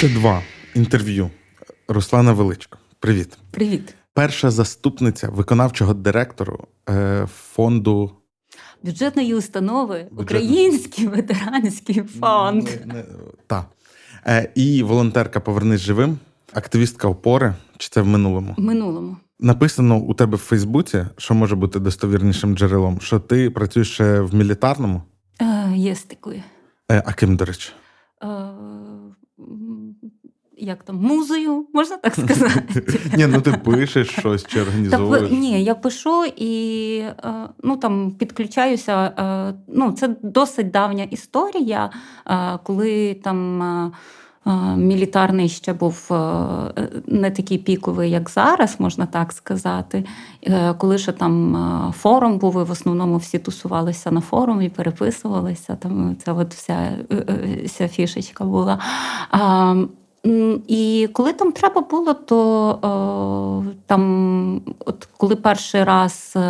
Пункт 2. Інтерв'ю. Руслана Величко. Привіт. Привіт. Перша заступниця виконавчого директору е, фонду бюджетної установи Український ветеранський фонд. Так. Е, і волонтерка Повернись живим, активістка опори. Чи це в минулому? В минулому. Написано у тебе в Фейсбуці, що може бути достовірнішим джерелом, що ти працюєш ще в мілітарному? Е, Є такою. Е, а ким, до речі? Як там, музою, можна так сказати? Ні, ну ти пишеш щось чи організовуєш? Ні, я пишу і е, ну, там підключаюся. Е, ну, Це досить давня історія, е, коли там. Мілітарний ще був не такий піковий, як зараз, можна так сказати. Коли ще там форум був, і в основному всі тусувалися на форумі, переписувалися. Там це от вся, вся фішечка була. І коли там треба було, то о, там, от коли перший раз е,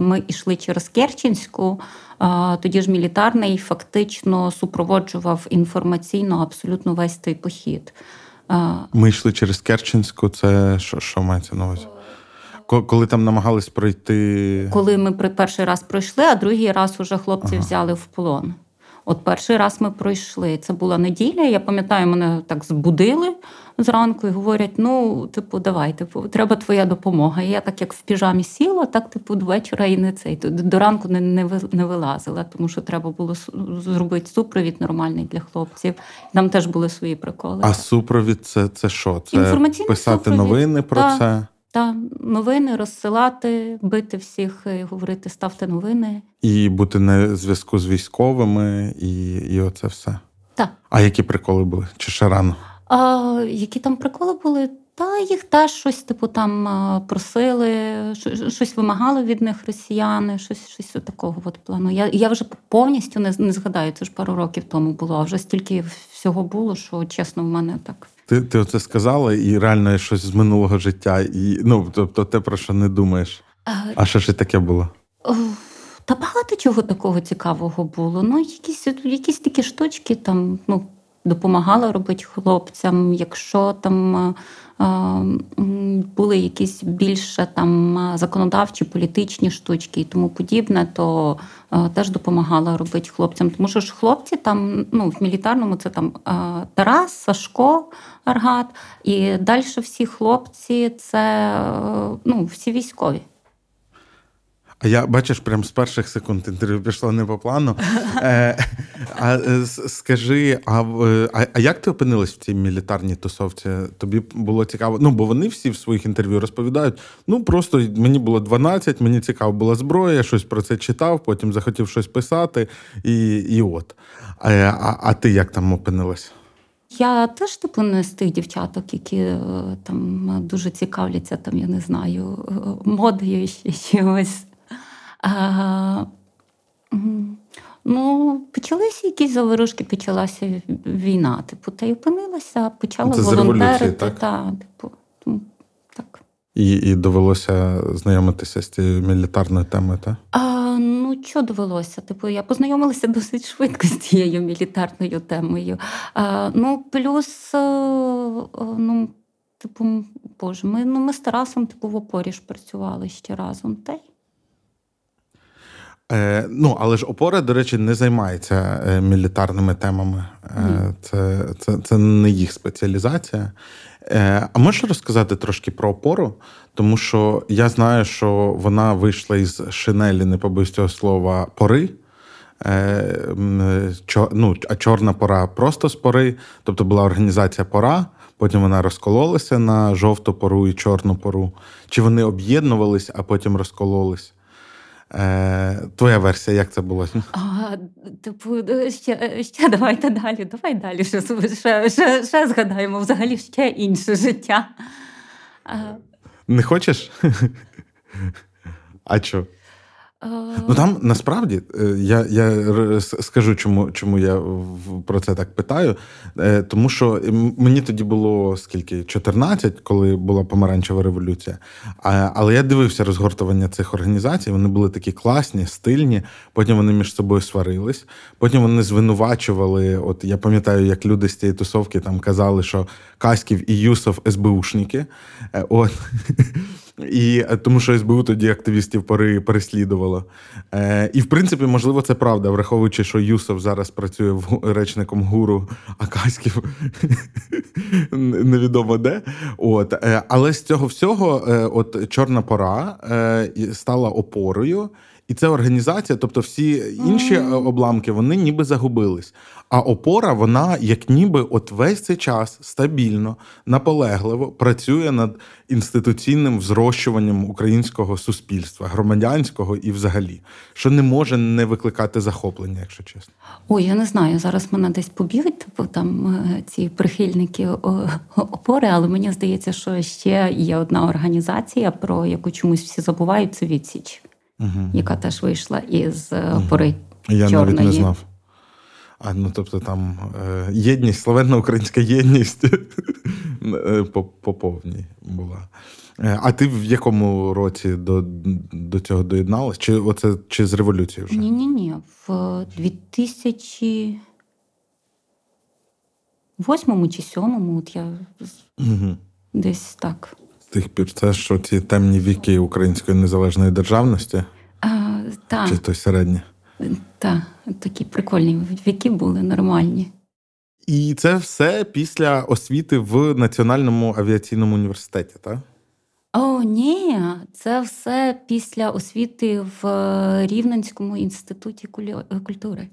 ми йшли через Керченську, о, тоді ж мілітарний фактично супроводжував інформаційно абсолютно весь той похід. Ми йшли через Керченську, це що що мається на увазі? Коли там намагались пройти. Коли ми перший раз пройшли, а другий раз уже хлопці ага. взяли в полон. От перший раз ми пройшли. Це була неділя. Я пам'ятаю, мене так збудили зранку і говорять: ну, типу, давай, типу, треба твоя допомога. І я так як в піжамі сіла, так типу до вечора і не цей. До ранку не не, не вилазила, тому що треба було зробити супровід нормальний для хлопців. Там теж були свої приколи. А супровід це це що? Це писати супровід. новини про та, це? Та новини розсилати, бити всіх, і говорити, ставте новини. І бути на зв'язку з військовими, і і оце все. Так. А які приколи були? Чи ще рано? А, Які там приколи були? Та їх теж щось, типу, там просили, щось вимагали від них росіяни, щось щось такого от плану. Я я вже повністю не не згадаю, це ж пару років тому було, а вже стільки всього було, що чесно, в мене так. Ти ти оце сказала, і реально щось з минулого життя, і ну тобто те, про що не думаєш. А, а що ж таке було? Та багато чого такого цікавого було. Ну, якісь якісь такі штучки там, ну допомагала робити хлопцям. Якщо там е, були якісь більше там законодавчі, політичні штучки і тому подібне, то е, теж допомагала робити хлопцям. Тому що ж хлопці там ну, в мілітарному це там е, Тарас, Сашко, Аргат, і далі всі хлопці це ну, всі військові. А я бачиш, прям з перших секунд інтерв'ю пішло не по плану. Е, а е, Скажи, а, а а, як ти опинилась в цій мілітарній тусовці? Тобі було цікаво? Ну, бо вони всі в своїх інтерв'ю розповідають. Ну, просто мені було 12, мені цікава була зброя, я щось про це читав, потім захотів щось писати, і і от. А, а, а ти як там опинилась? Я теж типу не з тих дівчаток, які е, там дуже цікавляться, там, я не знаю, модою ще чогось. А, Ну, почалися якісь заворушки, почалася війна. Типу, та й опинилася, почала Це волонтерити. так? Та, типу, так. І і довелося знайомитися з цією мілітарною темою, так? А, Ну, що довелося? Типу, я познайомилася досить швидко з цією мілітарною темою. А, Ну, плюс, ну, типу, боже, ми ну, ми з Тарасом типу, в опорі ж працювали ще разом. Та й Е, Ну, але ж опора, до речі, не займається е, мілітарними темами. Е, Це це, це не їх спеціалізація. Е, А можеш розказати трошки про опору? Тому що я знаю, що вона вийшла із шинелі, не побоюсь цього слова, пори. Е, чор, ну, А чорна пора просто з пори. Тобто була організація пора. Потім вона розкололася на жовту пору і чорну пору. Чи вони об'єднувались, а потім розкололись? Е, Твоя версія, як це було? А, Типу, ще ще давайте далі, давай далі. Ще ще, ще, ще згадаємо взагалі ще інше життя. Не хочеш? А що? Ну там насправді е, я я скажу, чому чому я про це так питаю. Е, тому що мені тоді було скільки 14, коли була помаранчева революція. Але я дивився розгортування цих організацій. Вони були такі класні, стильні. Потім вони між собою сварились. Потім вони звинувачували. От я пам'ятаю, як люди з цієї тусовки там казали, що Каськів і Юсов СБУшники. Е, от. І е, тому що СБУ тоді активістів переслідувало. Е, І в принципі, можливо, це правда, враховуючи, що Юсов зараз працює речником гуру, а Каськів невідомо де. От. Е, але з цього всього, е, от Чорна пора стала опорою. І це організація, тобто всі інші обламки, вони ніби загубились. А опора, вона як ніби от весь цей час стабільно, наполегливо працює над інституційним взрощуванням українського суспільства, громадянського і взагалі, що не може не викликати захоплення, якщо чесно. Ой, я не знаю. Зараз мене десь поб'ють, типу там е, ці прихильники опори, але мені здається, що ще є одна організація, про яку чомусь всі забувають, це відсіч, угу. яка теж вийшла із. Угу. Я чорної. навіть не знав. А ну тобто там е, єдність, славетна українська єдність е, по, по повній була. А ти в якому році до до цього доєдналась? Чи оце чи з революції вже? Ні, ні, ні. В 2008 чи 2007, от я угу. десь так. Тих пір це що ці темні віки української незалежної державності? А. Чи то середнє? Так, такі прикольні віки були нормальні. І це все після освіти в Національному авіаційному університеті, так? О, ні, це все після освіти в Рівненському інституті культури.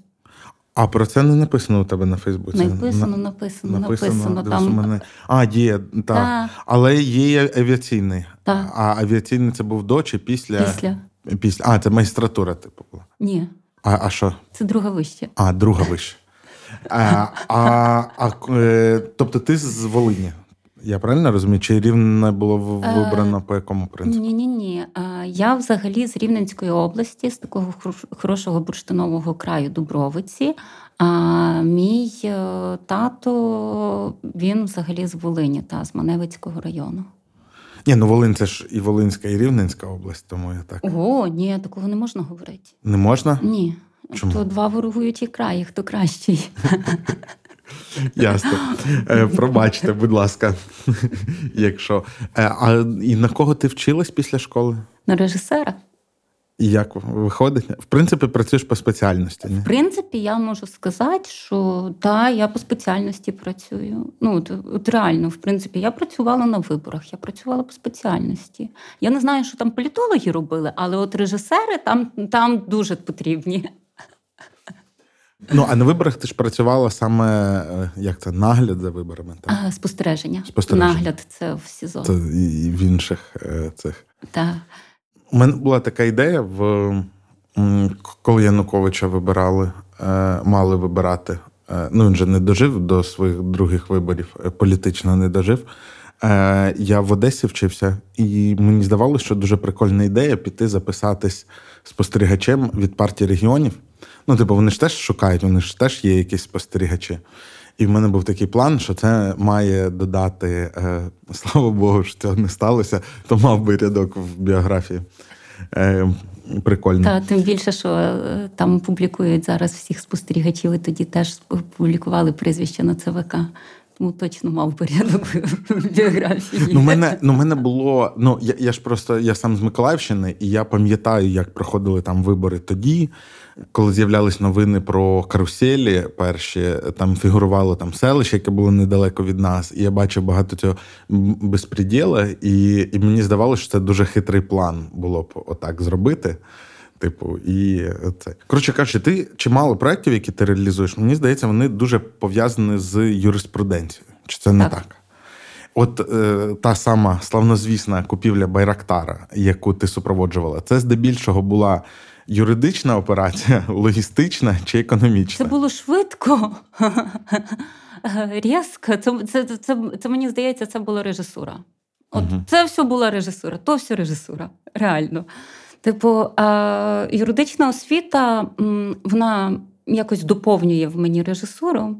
А про це не написано у тебе на Фейсбуці? Написано, написано, написано. написано там. Мене... А, є, так. Та. Але є авіаційний. Та. А авіаційний це був до чи після? Після. Після. А, це майстратура, типу була? Ні. А а що? Це друга вище. А, друга вища. А, а, а, е, Тобто ти з Волині? Я правильно розумію? Чи рівне було е, вибрано по якому принципу? Ні, ні, ні. Я взагалі з Рівненської області, з такого хорошого бурштинового краю Дубровиці. А мій е, тато він взагалі з Волині, та з Маневицького району. Ні, ну Волинь це ж і Волинська, і Рівненська область, тому я так. О, ні, такого не можна говорити. Не можна? Ні. Чому? То два ворогуючі краї, хто кращий. Ясно. Е, Пробачте, будь ласка. Якщо. Е, а і на кого ти вчилась після школи? На режисера. І як виходить? В принципі, працюєш по спеціальності. Не? В принципі, я можу сказати, що так, я по спеціальності працюю. Ну, от, от реально, в принципі, я працювала на виборах, я працювала по спеціальності. Я не знаю, що там політологи робили, але от режисери там, там дуже потрібні. Ну, а на виборах ти ж працювала саме е, як це нагляд за виборами? Так? А, Спостереження. Спостереження. Нагляд це в СІЗО. Це і в інших е, цих. Так. У мене була така ідея, в коли Януковича вибирали, е, мали вибирати. Ну, він же не дожив до своїх других виборів, політично не дожив. Я в Одесі вчився, і мені здавалося, що дуже прикольна ідея піти записатись спостерігачем від партії регіонів. Ну, типу, вони ж теж шукають, вони ж теж є якісь спостерігачі. І в мене був такий план, що це має додати, е, слава Богу, що цього не сталося, то мав би рядок в біографії. Е, Прикольно. Та тим більше, що е, там публікують зараз всіх спостерігачів, і тоді теж публікували прізвище на ЦВК. Тому точно мав порядок біографії. Ну, мене ну, мене було. Ну я я ж просто я сам з Миколаївщини, і я пам'ятаю, як проходили там вибори тоді коли з'являлись новини про каруселі, перші там фігурувало там селище, яке було недалеко від нас, і я бачив багато цього безпреділа, і і мені здавалося, що це дуже хитрий план було б отак зробити. Типу, і це коротше кажучи, ти чимало проєктів, які ти реалізуєш, мені здається, вони дуже пов'язані з юриспруденцією. Чи це не так? так? От е, та сама славнозвісна купівля Байрактара, яку ти супроводжувала, це здебільшого була юридична операція, логістична чи економічна? Це було швидко, різко. Це, це, це, це, це мені здається, це була режисура. От угу. це все була режисура, то все режисура, реально. Типу, е, юридична освіта, вона якось доповнює в мені режисуру.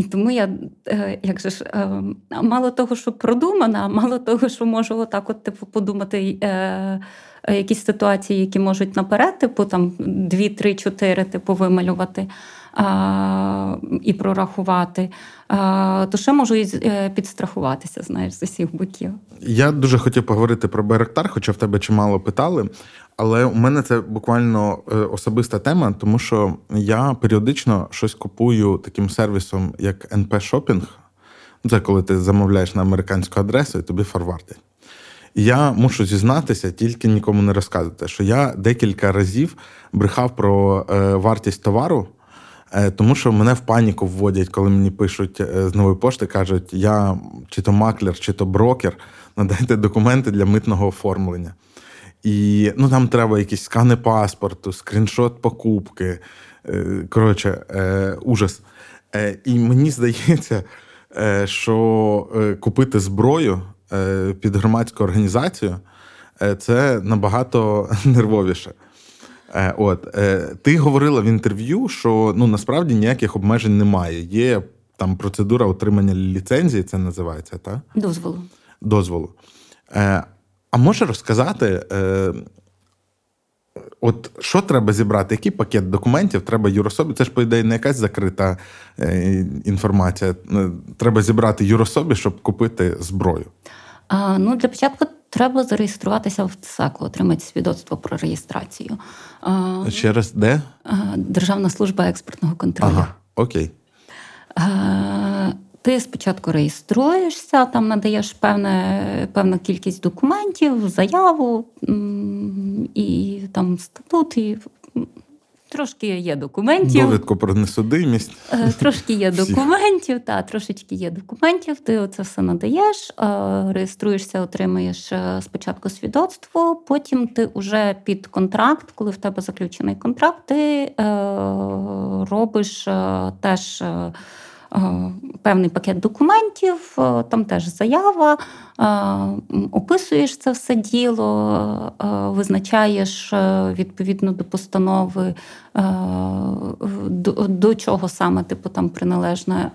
І тому я е, як же ж, е, мало того, що продумана, мало того, що можу отак от типу подумати е, якісь ситуації, які можуть наперед, типу там дві, три, чотири, типу, вималювати і прорахувати, то ще можу і підстрахуватися, знаєш, з усіх боків. Я дуже хотів поговорити про Байрактар, хоча в тебе чимало питали. Але у мене це буквально е, особиста тема, тому що я періодично щось купую таким сервісом, як NP Shopping. Це коли ти замовляєш на американську адресу і тобі форвардять. Я мушу зізнатися, тільки нікому не розказувати, що я декілька разів брехав про е, вартість товару, е, тому що мене в паніку вводять, коли мені пишуть з нової пошти, кажуть, я чи то маклер, чи то брокер, надайте документи для митного оформлення. І ну, там треба якісь скани паспорту, скріншот покупки. Е, коротше, е, ужас. Е, і мені здається, що купити зброю під громадську організацію це набагато нервовіше. От ти говорила в інтерв'ю, що ну насправді ніяких обмежень немає. Є там процедура отримання ліцензії, це називається, так? Дозволу. Дозволу. А може розказати, е, от що треба зібрати, який пакет документів треба юрособі? Це ж, по ідеї, не якась закрита е, інформація. Е, треба зібрати юрособі, щоб купити зброю. А, Ну, Для початку треба зареєструватися в ЦСЕКу, отримати свідоцтво про реєстрацію. А, Ще раз де? Державна служба експортного контролю. Ага, Окей. А, ти спочатку реєструєшся, там надаєш певне, певну кількість документів, заяву і там статут, і трошки є документів. Довідку про несудимість. Е, трошки є документів, та, трошечки є документів, ти це все надаєш, е, реєструєшся, отримуєш е, спочатку свідоцтво, потім ти вже під контракт, коли в тебе заключений контракт, ти робиш теж. Е, певний пакет документів, е, там теж заява, е, описуєш це все діло, визначаєш відповідно до постанови, до, до чого саме типу там приналежне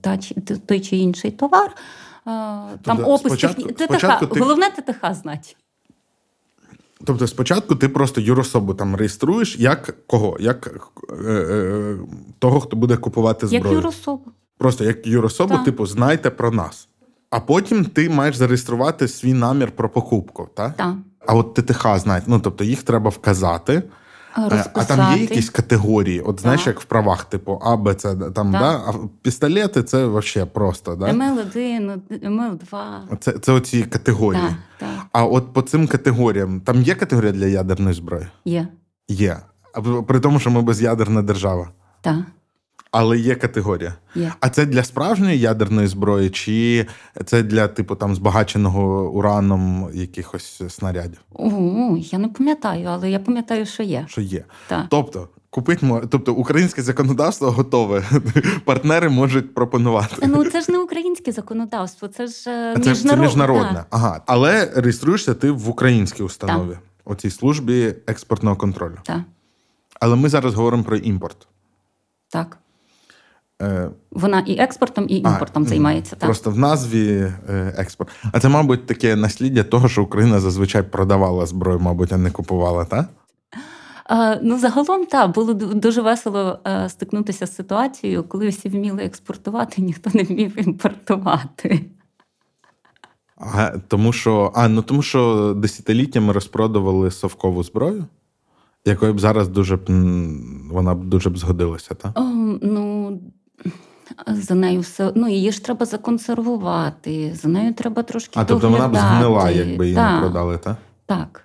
та, той чи інший товар. Там тобто, опис спочатку, ТТХ. Спочатку ти... Головне ТТХ знати. Тобто, спочатку ти просто юрособу там реєструєш як кого? Як е, е, того, хто буде купувати зброю? Як юрособу. Просто як юрособу, так. типу, знайте про нас. А потім ти маєш зареєструвати свій намір про покупку, так? Так. А от ТТХ знають, ну тобто їх треба вказати. Розписати. А там є якісь категорії, от знаєш, так. як в правах, типу А, Б, С, там, да? а пістолети це взагалі просто. Да? МЛ1, МЛ2. Це це оці категорії. Так, так. А от по цим категоріям там є категорія для ядерної зброї? Є. Є. При тому, що ми безядерна держава. Так. Але є категорія. Є. А це для справжньої ядерної зброї, чи це для, типу, там збагаченого ураном якихось снарядів? О, я не пам'ятаю, але я пам'ятаю, що є. Що є. Так. Тобто, купить тобто українське законодавство готове. Партнери можуть пропонувати. Ну це ж не українське законодавство, це ж е, це, це міжнародне. Так. Ага. Але реєструєшся ти в українській установі, так. оцій службі експортного контролю. Так. Але ми зараз говоримо про імпорт. Так. Е, Вона і експортом, і імпортом а, займається. так. Просто в назві е, експорт. А це, мабуть, таке насліддя того, що Україна зазвичай продавала зброю, мабуть, а не купувала, так? Ну, загалом, так, було дуже весело е, стикнутися з ситуацією, коли всі вміли експортувати, ніхто не вмів імпортувати. А, Тому що а, ну, тому що десятиліттями розпродували совкову зброю, якою б зараз дуже б вона б дуже б згодилася, так? О, ну, за нею все ну її ж треба законсервувати, за нею треба трошки. А тобто вона б згнила, якби її так. не продали, так? Так.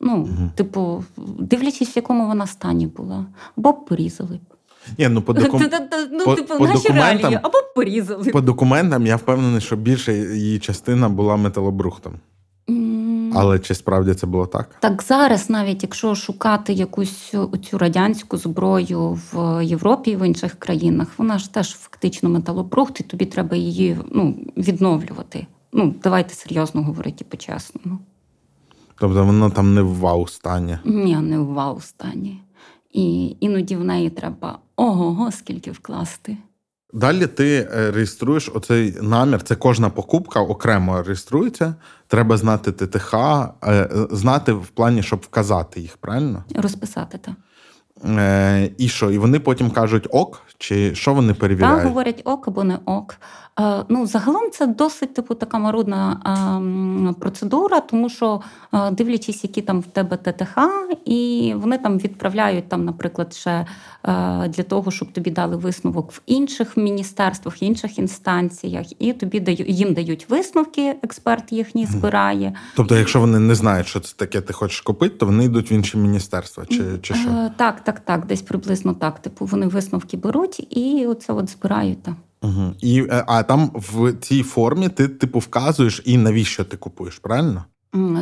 Ну, угу. типу, дивлячись, в якому вона стані була, або порізали б. Ні, ну по докум... ну, по, типу, по наші документам, реалії, або порізали. По документам я впевнений, що більша її частина була металобрухтом. Але чи справді це було так? Так зараз, навіть якщо шукати якусь цю радянську зброю в Європі і в інших країнах, вона ж теж фактично металобрухт, і тобі треба її ну, відновлювати. Ну, давайте серйозно говорити по-чесному. Тобто воно там не в вау стані. Ні, не в вау стані. І іноді в неї треба ого, скільки вкласти. Далі ти е, реєструєш оцей намір. Це кожна покупка окремо реєструється. Треба знати ТТХ, е, знати в плані, щоб вказати їх, правильно? Розписати так. Е, І що? І вони потім кажуть ок, чи що вони перевіряють? Так, говорять ок або не ок. Е, ну, Загалом це досить типу така марудна е, процедура, тому що е, дивлячись, які там в тебе ТТХ, і вони там відправляють, там, наприклад, ще е, для того, щоб тобі дали висновок в інших міністерствах, інших інстанціях, і тобі даю, їм дають висновки, експерт їхній збирає. Тобто, якщо вони не знають, що це таке, ти хочеш купити, то вони йдуть в інші міністерства, чи, чи що? Так, так, так, десь приблизно так. Типу, вони висновки беруть і оце от збирають. Так. Угу. І, е, А там в цій формі ти типу вказуєш і навіщо ти купуєш, правильно?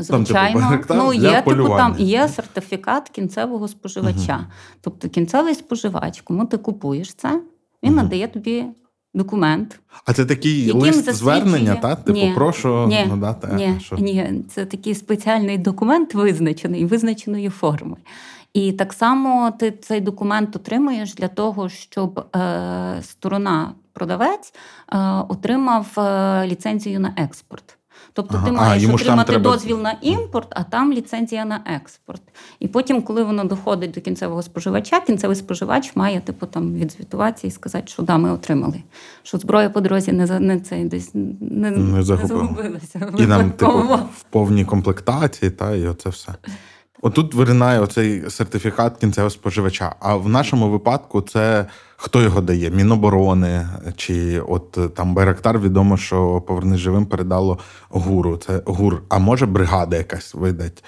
Звичайно, там, типу, ну є типу там є сертифікат кінцевого споживача. Угу. Тобто кінцевий споживач, кому ти купуєш це, він угу. надає тобі документ. А це такий лист звернення, та? Типу, ні, прошу ні, надати. Ні, що? ні, це такий спеціальний документ визначений, визначеної форми. І так само ти цей документ отримуєш для того, щоб е, сторона продавець е, отримав е, ліцензію на експорт. Тобто ага, ти маєш а, отримати треба... дозвіл на імпорт, а там ліцензія на експорт. І потім, коли воно доходить до кінцевого споживача, кінцевий споживач має типу там відзвітуватися і сказати, що да, ми отримали. Що зброя по дорозі не не цей десь не, не, загубилася. І нам типу, в повній комплектації, та і оце все. Отут виринає оцей сертифікат кінцевого споживача. А в нашому випадку це хто його дає? Міноборони чи от там Байрактар відомо, що поверни живим передало гуру. Це гур. А може бригада якась видать?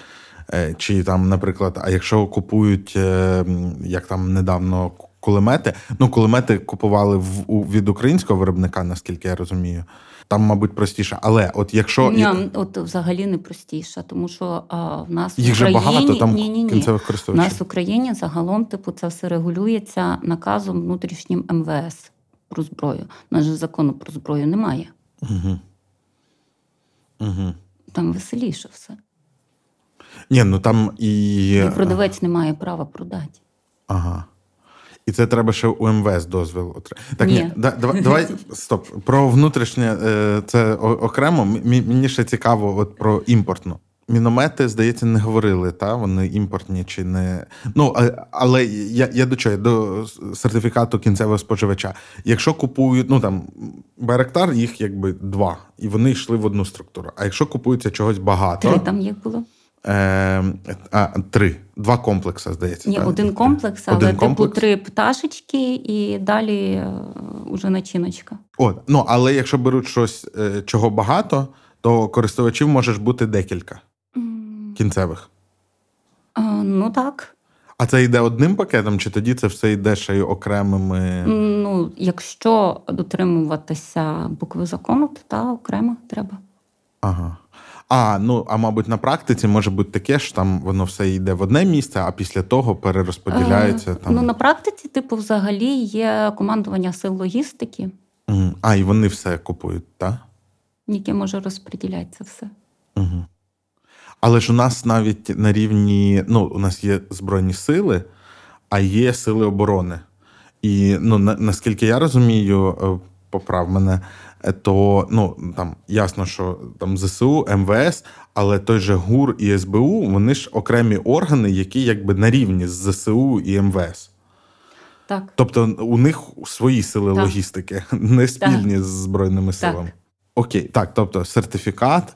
Е, чи там, наприклад, а якщо купують е, як там недавно кулемети, ну кулемети купували в від українського виробника, наскільки я розумію там, мабуть, простіше. Але от якщо ні, от взагалі не простіше, тому що а, в нас їх в Україні... же багато там ні, ні, ні. кінцевих користувачів. У нас в Україні загалом типу це все регулюється наказом внутрішнім МВС про зброю. У нас же закону про зброю немає. Угу. Угу. Там веселіше все. Ні, ну там і... і продавець не має права продати. Ага. І це треба ще у МВС дозвіл Так, ні. ні давай, давай стоп. Про внутрішнє е, це окремо. Мені ще цікаво, от про імпортну. Міномети, здається, не говорили, та вони імпортні чи не. Ну, але я я до чого? До сертифікату кінцевого споживача. Якщо купують, ну там Байрактар, їх якби два, і вони йшли в одну структуру. А якщо купується чогось багато. Три там їх було? Е, а, Три. Два комплекси, здається. Ні, так? один комплекс, але один типу три пташечки і далі е, уже начиночка. От, ну але якщо беруть щось е, чого багато, то користувачів може бути декілька mm. кінцевих. А, Ну так. А це йде одним пакетом, чи тоді це все йде ще й окремими? Ну, якщо дотримуватися букви закону, то та окремо треба. Ага. А, ну а мабуть, на практиці може бути таке, що там воно все йде в одне місце, а після того перерозподіляється. Е, там. Ну на практиці, типу, взагалі є командування сил логістики. Угу. А, і вони все купують, так? Яке може розподіляти це все. Угу. Але ж у нас навіть на рівні, ну, у нас є Збройні сили, а є сили оборони. І ну, на, наскільки я розумію, е, поправ мене, то ну там ясно, що там ЗСУ, МВС, але той же ГУР і СБУ вони ж окремі органи, які якби на рівні з ЗСУ і МВС. Так. Тобто у них свої сили так. логістики, не спільні так. з Збройними силами. Так. Окей, так, тобто сертифікат,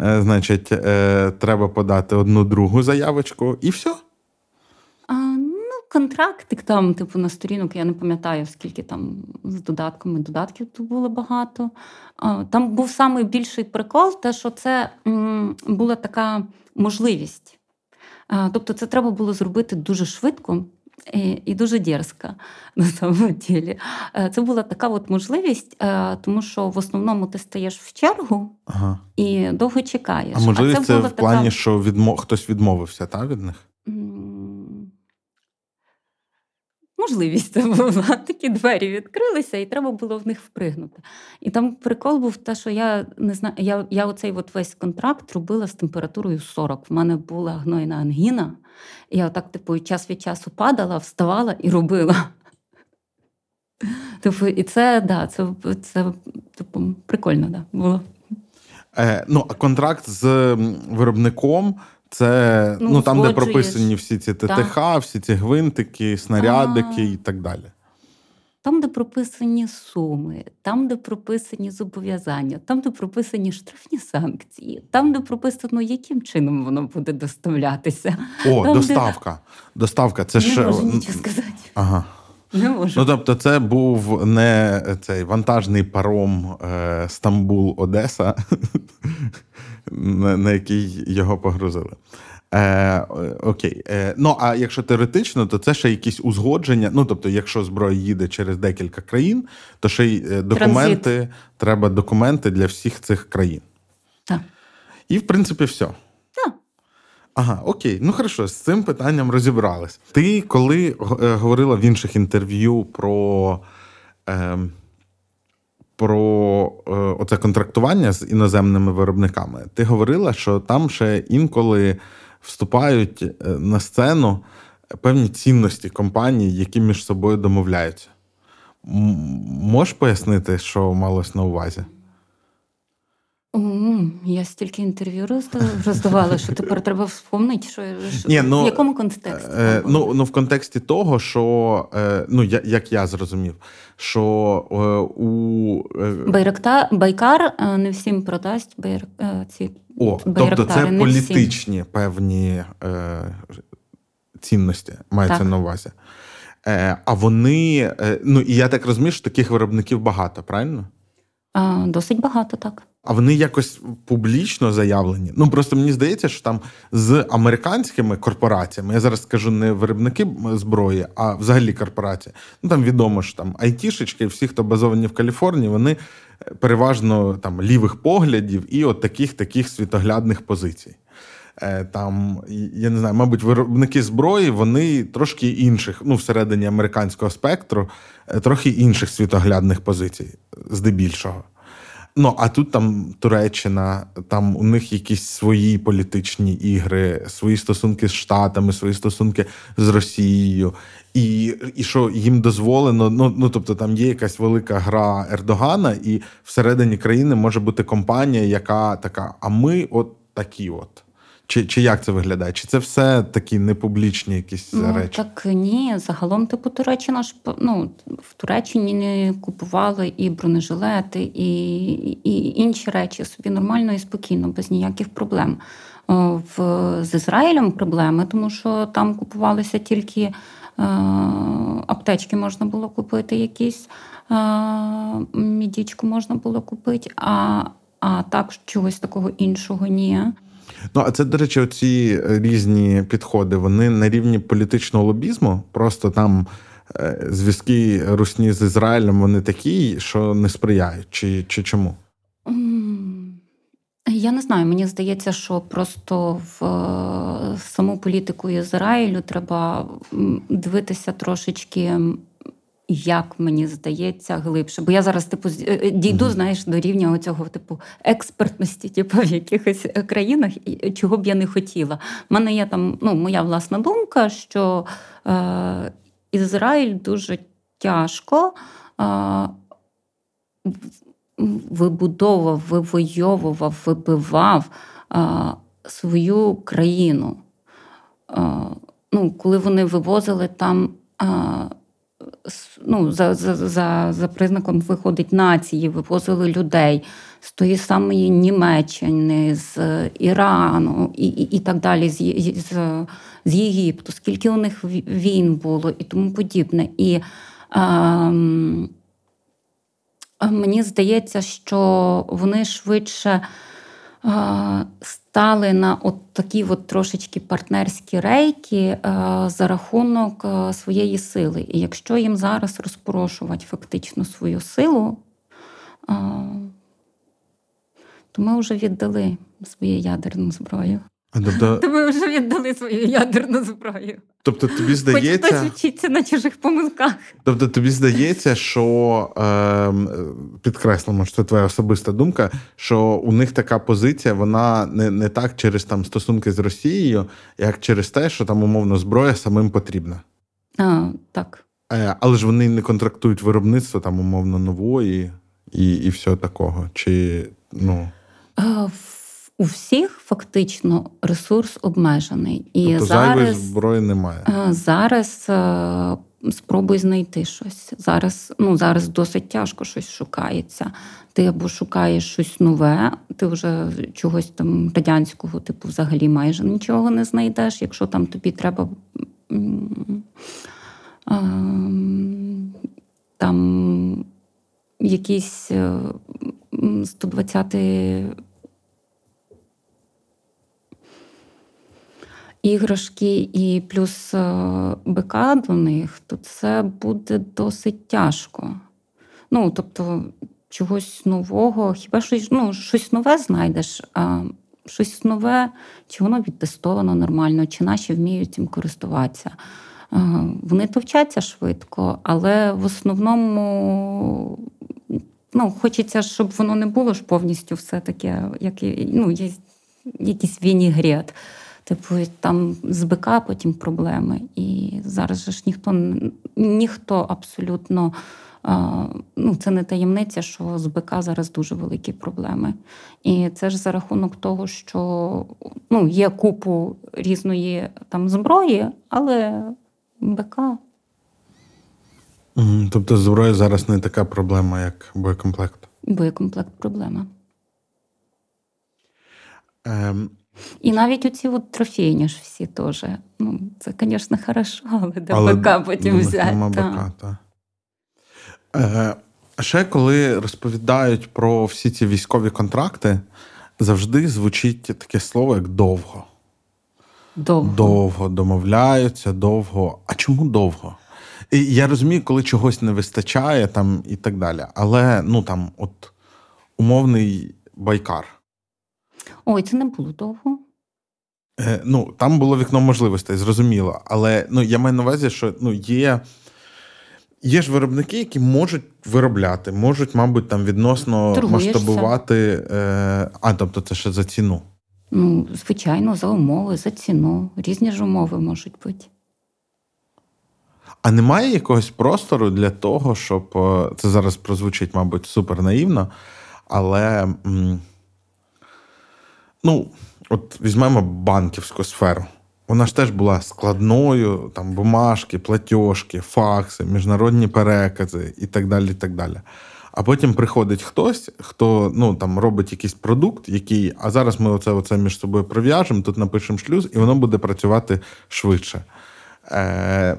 е, значить, е, треба подати одну другу заявочку, і все контрактик там, типу, на сторінок, я не пам'ятаю, скільки там з додатками додатків тут було багато. Там був найбільший прикол, те, що це була така можливість. Тобто, це треба було зробити дуже швидко. І дуже дерзко на самому ділі. Це була така от можливість, тому що в основному ти стаєш в чергу ага. і довго чекаєш. А можливість а це, це в плані, така... що відмо... хтось відмовився та, від них? Можливість це була. Такі двері відкрилися, і треба було в них впригнути. І там прикол був те, що я не знаю, я я оцей от весь контракт робила з температурою 40. В мене була гнойна ангіна. І я отак, типу, час від часу падала, вставала і робила. Типу, і це да, це, це типу, прикольно да, було. Е, Ну, а контракт з виробником. Це ну, ну там, де прописані всі ці ТТХ, так. всі ці гвинтики, снарядики а... і так далі. Там, де прописані суми, там, де прописані зобов'язання, там, де прописані штрафні санкції, там, де прописано, яким чином воно буде доставлятися. О, там, доставка. Де... Доставка, це ж. Не можу нічого сказати. Ага. Не можу. Ну, тобто, це був не цей вантажний паром е, Стамбул Одеса, на, на який його погрузили. Е, Окей. Е, Ну, а якщо теоретично, то це ще якісь узгодження. Ну, тобто, якщо зброя їде через декілька країн, то ще й е, документи, Транзит. треба документи для всіх цих країн. Так. І, в принципі, все. Ага, окей, ну хорошо, з цим питанням розібрались. Ти коли е, говорила в інших інтерв'ю про е, про е, оце контрактування з іноземними виробниками, ти говорила, що там ще інколи вступають е, на сцену певні цінності компаній, які між собою домовляються. Можеш пояснити, що малось на увазі? Я стільки інтерв'ю роздавала, що тепер треба вспомнити, що, що Ні, ну, в якому контексті? Е, ну, ну, в контексті того, що е, ну, я, як я зрозумів, що е, у е, Байракта, Байкар е, не всім продасть байр, е, ці О, тобто це політичні всім. певні цінності мається так. на увазі. А вони, ну і я так розумію, що таких виробників багато, правильно? Досить багато, так. А вони якось публічно заявлені. Ну просто мені здається, що там з американськими корпораціями, я зараз скажу не виробники зброї, а взагалі корпорації. Ну там відомо що там айтішечки, всі, хто базовані в Каліфорнії, вони е, переважно там лівих поглядів і от таких таких світоглядних позицій. Е, там, я не знаю, мабуть, виробники зброї, вони трошки інших, ну, всередині американського спектру, е, трохи інших світоглядних позицій, здебільшого. Ну, а тут там Туреччина, там у них якісь свої політичні ігри, свої стосунки з Штатами, свої стосунки з Росією. І і що їм дозволено, ну ну тобто там є якась велика гра Ердогана, і всередині країни може бути компанія, яка така, а ми от такі от. Чи чи як це виглядає? Чи це все такі непублічні якісь ну, речі? Так ні. Загалом, типу, Туреччина ж ну, в Туреччині не купували і бронежилети, і, і інші речі собі нормально і спокійно, без ніяких проблем. В, З Ізраїлем проблеми, тому що там купувалися тільки е, аптечки, можна було купити якісь, е, мідічку можна було купити, а, а так чогось такого іншого ні. Ну, а це, до речі, оці різні підходи, вони на рівні політичного лобізму, просто там е, зв'язки русні з Ізраїлем вони такі, що не сприяють, чи, чи чому? Я не знаю, мені здається, що просто в саму політику Ізраїлю треба дивитися трошечки як мені здається, глибше. Бо я зараз типу е, е, дійду, mm-hmm. знаєш, до рівня оцього типу експертності, типу, в якихось е, країнах, чого б я не хотіла. У мене є там ну, моя власна думка, що е, Ізраїль дуже тяжко е, вибудовував, вивойовував, вибивав е, свою країну. Ну, Коли вони вивозили там ну, за за, за, за признаком виходить нації, вивозили людей з тої самої Німеччини, з Ірану і і, і так далі, з, з, з Єгипту, скільки у них війн було і тому подібне. І ем, мені здається, що вони швидше стали на от такі от трошечки партнерські рейки за рахунок своєї сили. І якщо їм зараз розпорошувати фактично свою силу, то ми вже віддали свою ядерну зброю. Тобто, То вже віддали свою ядерну зброю. тобто тобі здається, Хоч хтось вчиться на чужих помилках. тобто тобі здається, що е, підкреслимо, що це твоя особиста думка, що у них така позиція, вона не, не так через там стосунки з Росією, як через те, що там умовно зброя самим потрібна. А, Так. Е, але ж вони не контрактують виробництво там умовно нової і, і все такого. Чи ну. Е, в- у всіх фактично ресурс обмежений. І тобто зараз зайвої зброї немає. Е, зараз е, спробуй знайти щось. Зараз ну, зараз досить тяжко щось шукається. Ти або шукаєш щось нове, ти вже чогось там радянського, типу, взагалі майже нічого не знайдеш, якщо там тобі треба. Ем, там якийсь 120 е, іграшки і плюс е, БК до них, то це буде досить тяжко. Ну, тобто, чогось нового, хіба щось, ну, щось нове знайдеш, а щось нове, чи воно відтестовано нормально, чи наші вміють цим користуватися. Е, Вони то вчаться швидко, але в основному ну, хочеться, щоб воно не було ж повністю все таке, як ну, є якийсь вінігрет. Типу, там з БК потім проблеми. І зараз же ж ніхто ніхто абсолютно. Ну, це не таємниця, що з БК зараз дуже великі проблеми. І це ж за рахунок того, що ну, є купу різної там зброї, але БК Тобто з зброєю зараз не така проблема, як боєкомплект. боєкомплект проблема. Ем, І навіть оці от трофейні ж всі теж. Ну, це, звісно, хорошо, але де але БК потім в взяти. Та. Та. Е, ще коли розповідають про всі ці військові контракти, завжди звучить таке слово, як довго. Довго. Довго домовляються, довго. А чому довго? І я розумію, коли чогось не вистачає там і так далі. Але ну там, от умовний байкар. Ой, це не було довго. Е, ну, там було вікно можливостей, зрозуміло. Але ну, я маю на увазі, що ну, є, є ж виробники, які можуть виробляти, можуть, мабуть, там відносно Торгуєшся. масштабувати. Е, а, тобто, це ще за ціну. Ну, звичайно, за умови, за ціну. Різні ж умови можуть бути. А немає якогось простору для того, щоб е, це зараз прозвучить, мабуть, супер наївно, але м, ну, от візьмемо банківську сферу. Вона ж теж була складною, там бумажки, платіжки, факси, міжнародні перекази і так далі. і так далі. А потім приходить хтось, хто ну, там, робить якийсь продукт, який, а зараз ми оце, оце між собою прив'яжемо, тут напишемо шлюз, і воно буде працювати швидше. Е,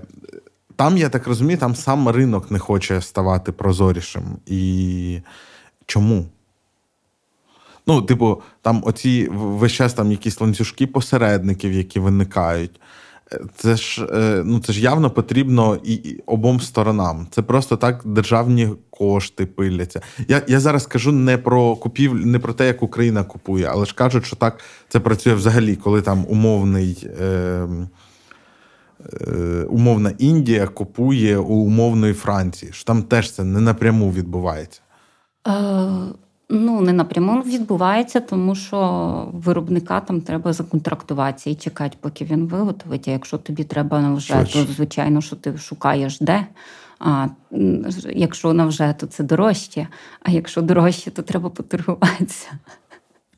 там, я так розумію, там сам ринок не хоче ставати прозорішим. І чому? Ну, типу, там оці весь час там якісь ланцюжки посередників, які виникають. Е, Це ж, е, ну, це ж явно потрібно і, і обом сторонам. Це просто так державні кошти пиляться. Я, я зараз кажу не про купівлю, не про те, як Україна купує, але ж кажуть, що так це працює взагалі, коли там умовний. Е, е, умовна Індія купує у умовної Франції, що там теж це не напряму відбувається. Ну, не напряму відбувається, тому що виробника там треба законтрактуватися і чекати, поки він виготовить. А якщо тобі треба на вже, то звичайно, що ти шукаєш де. А якщо на вже, то це дорожче. А якщо дорожче, то треба поторгуватися.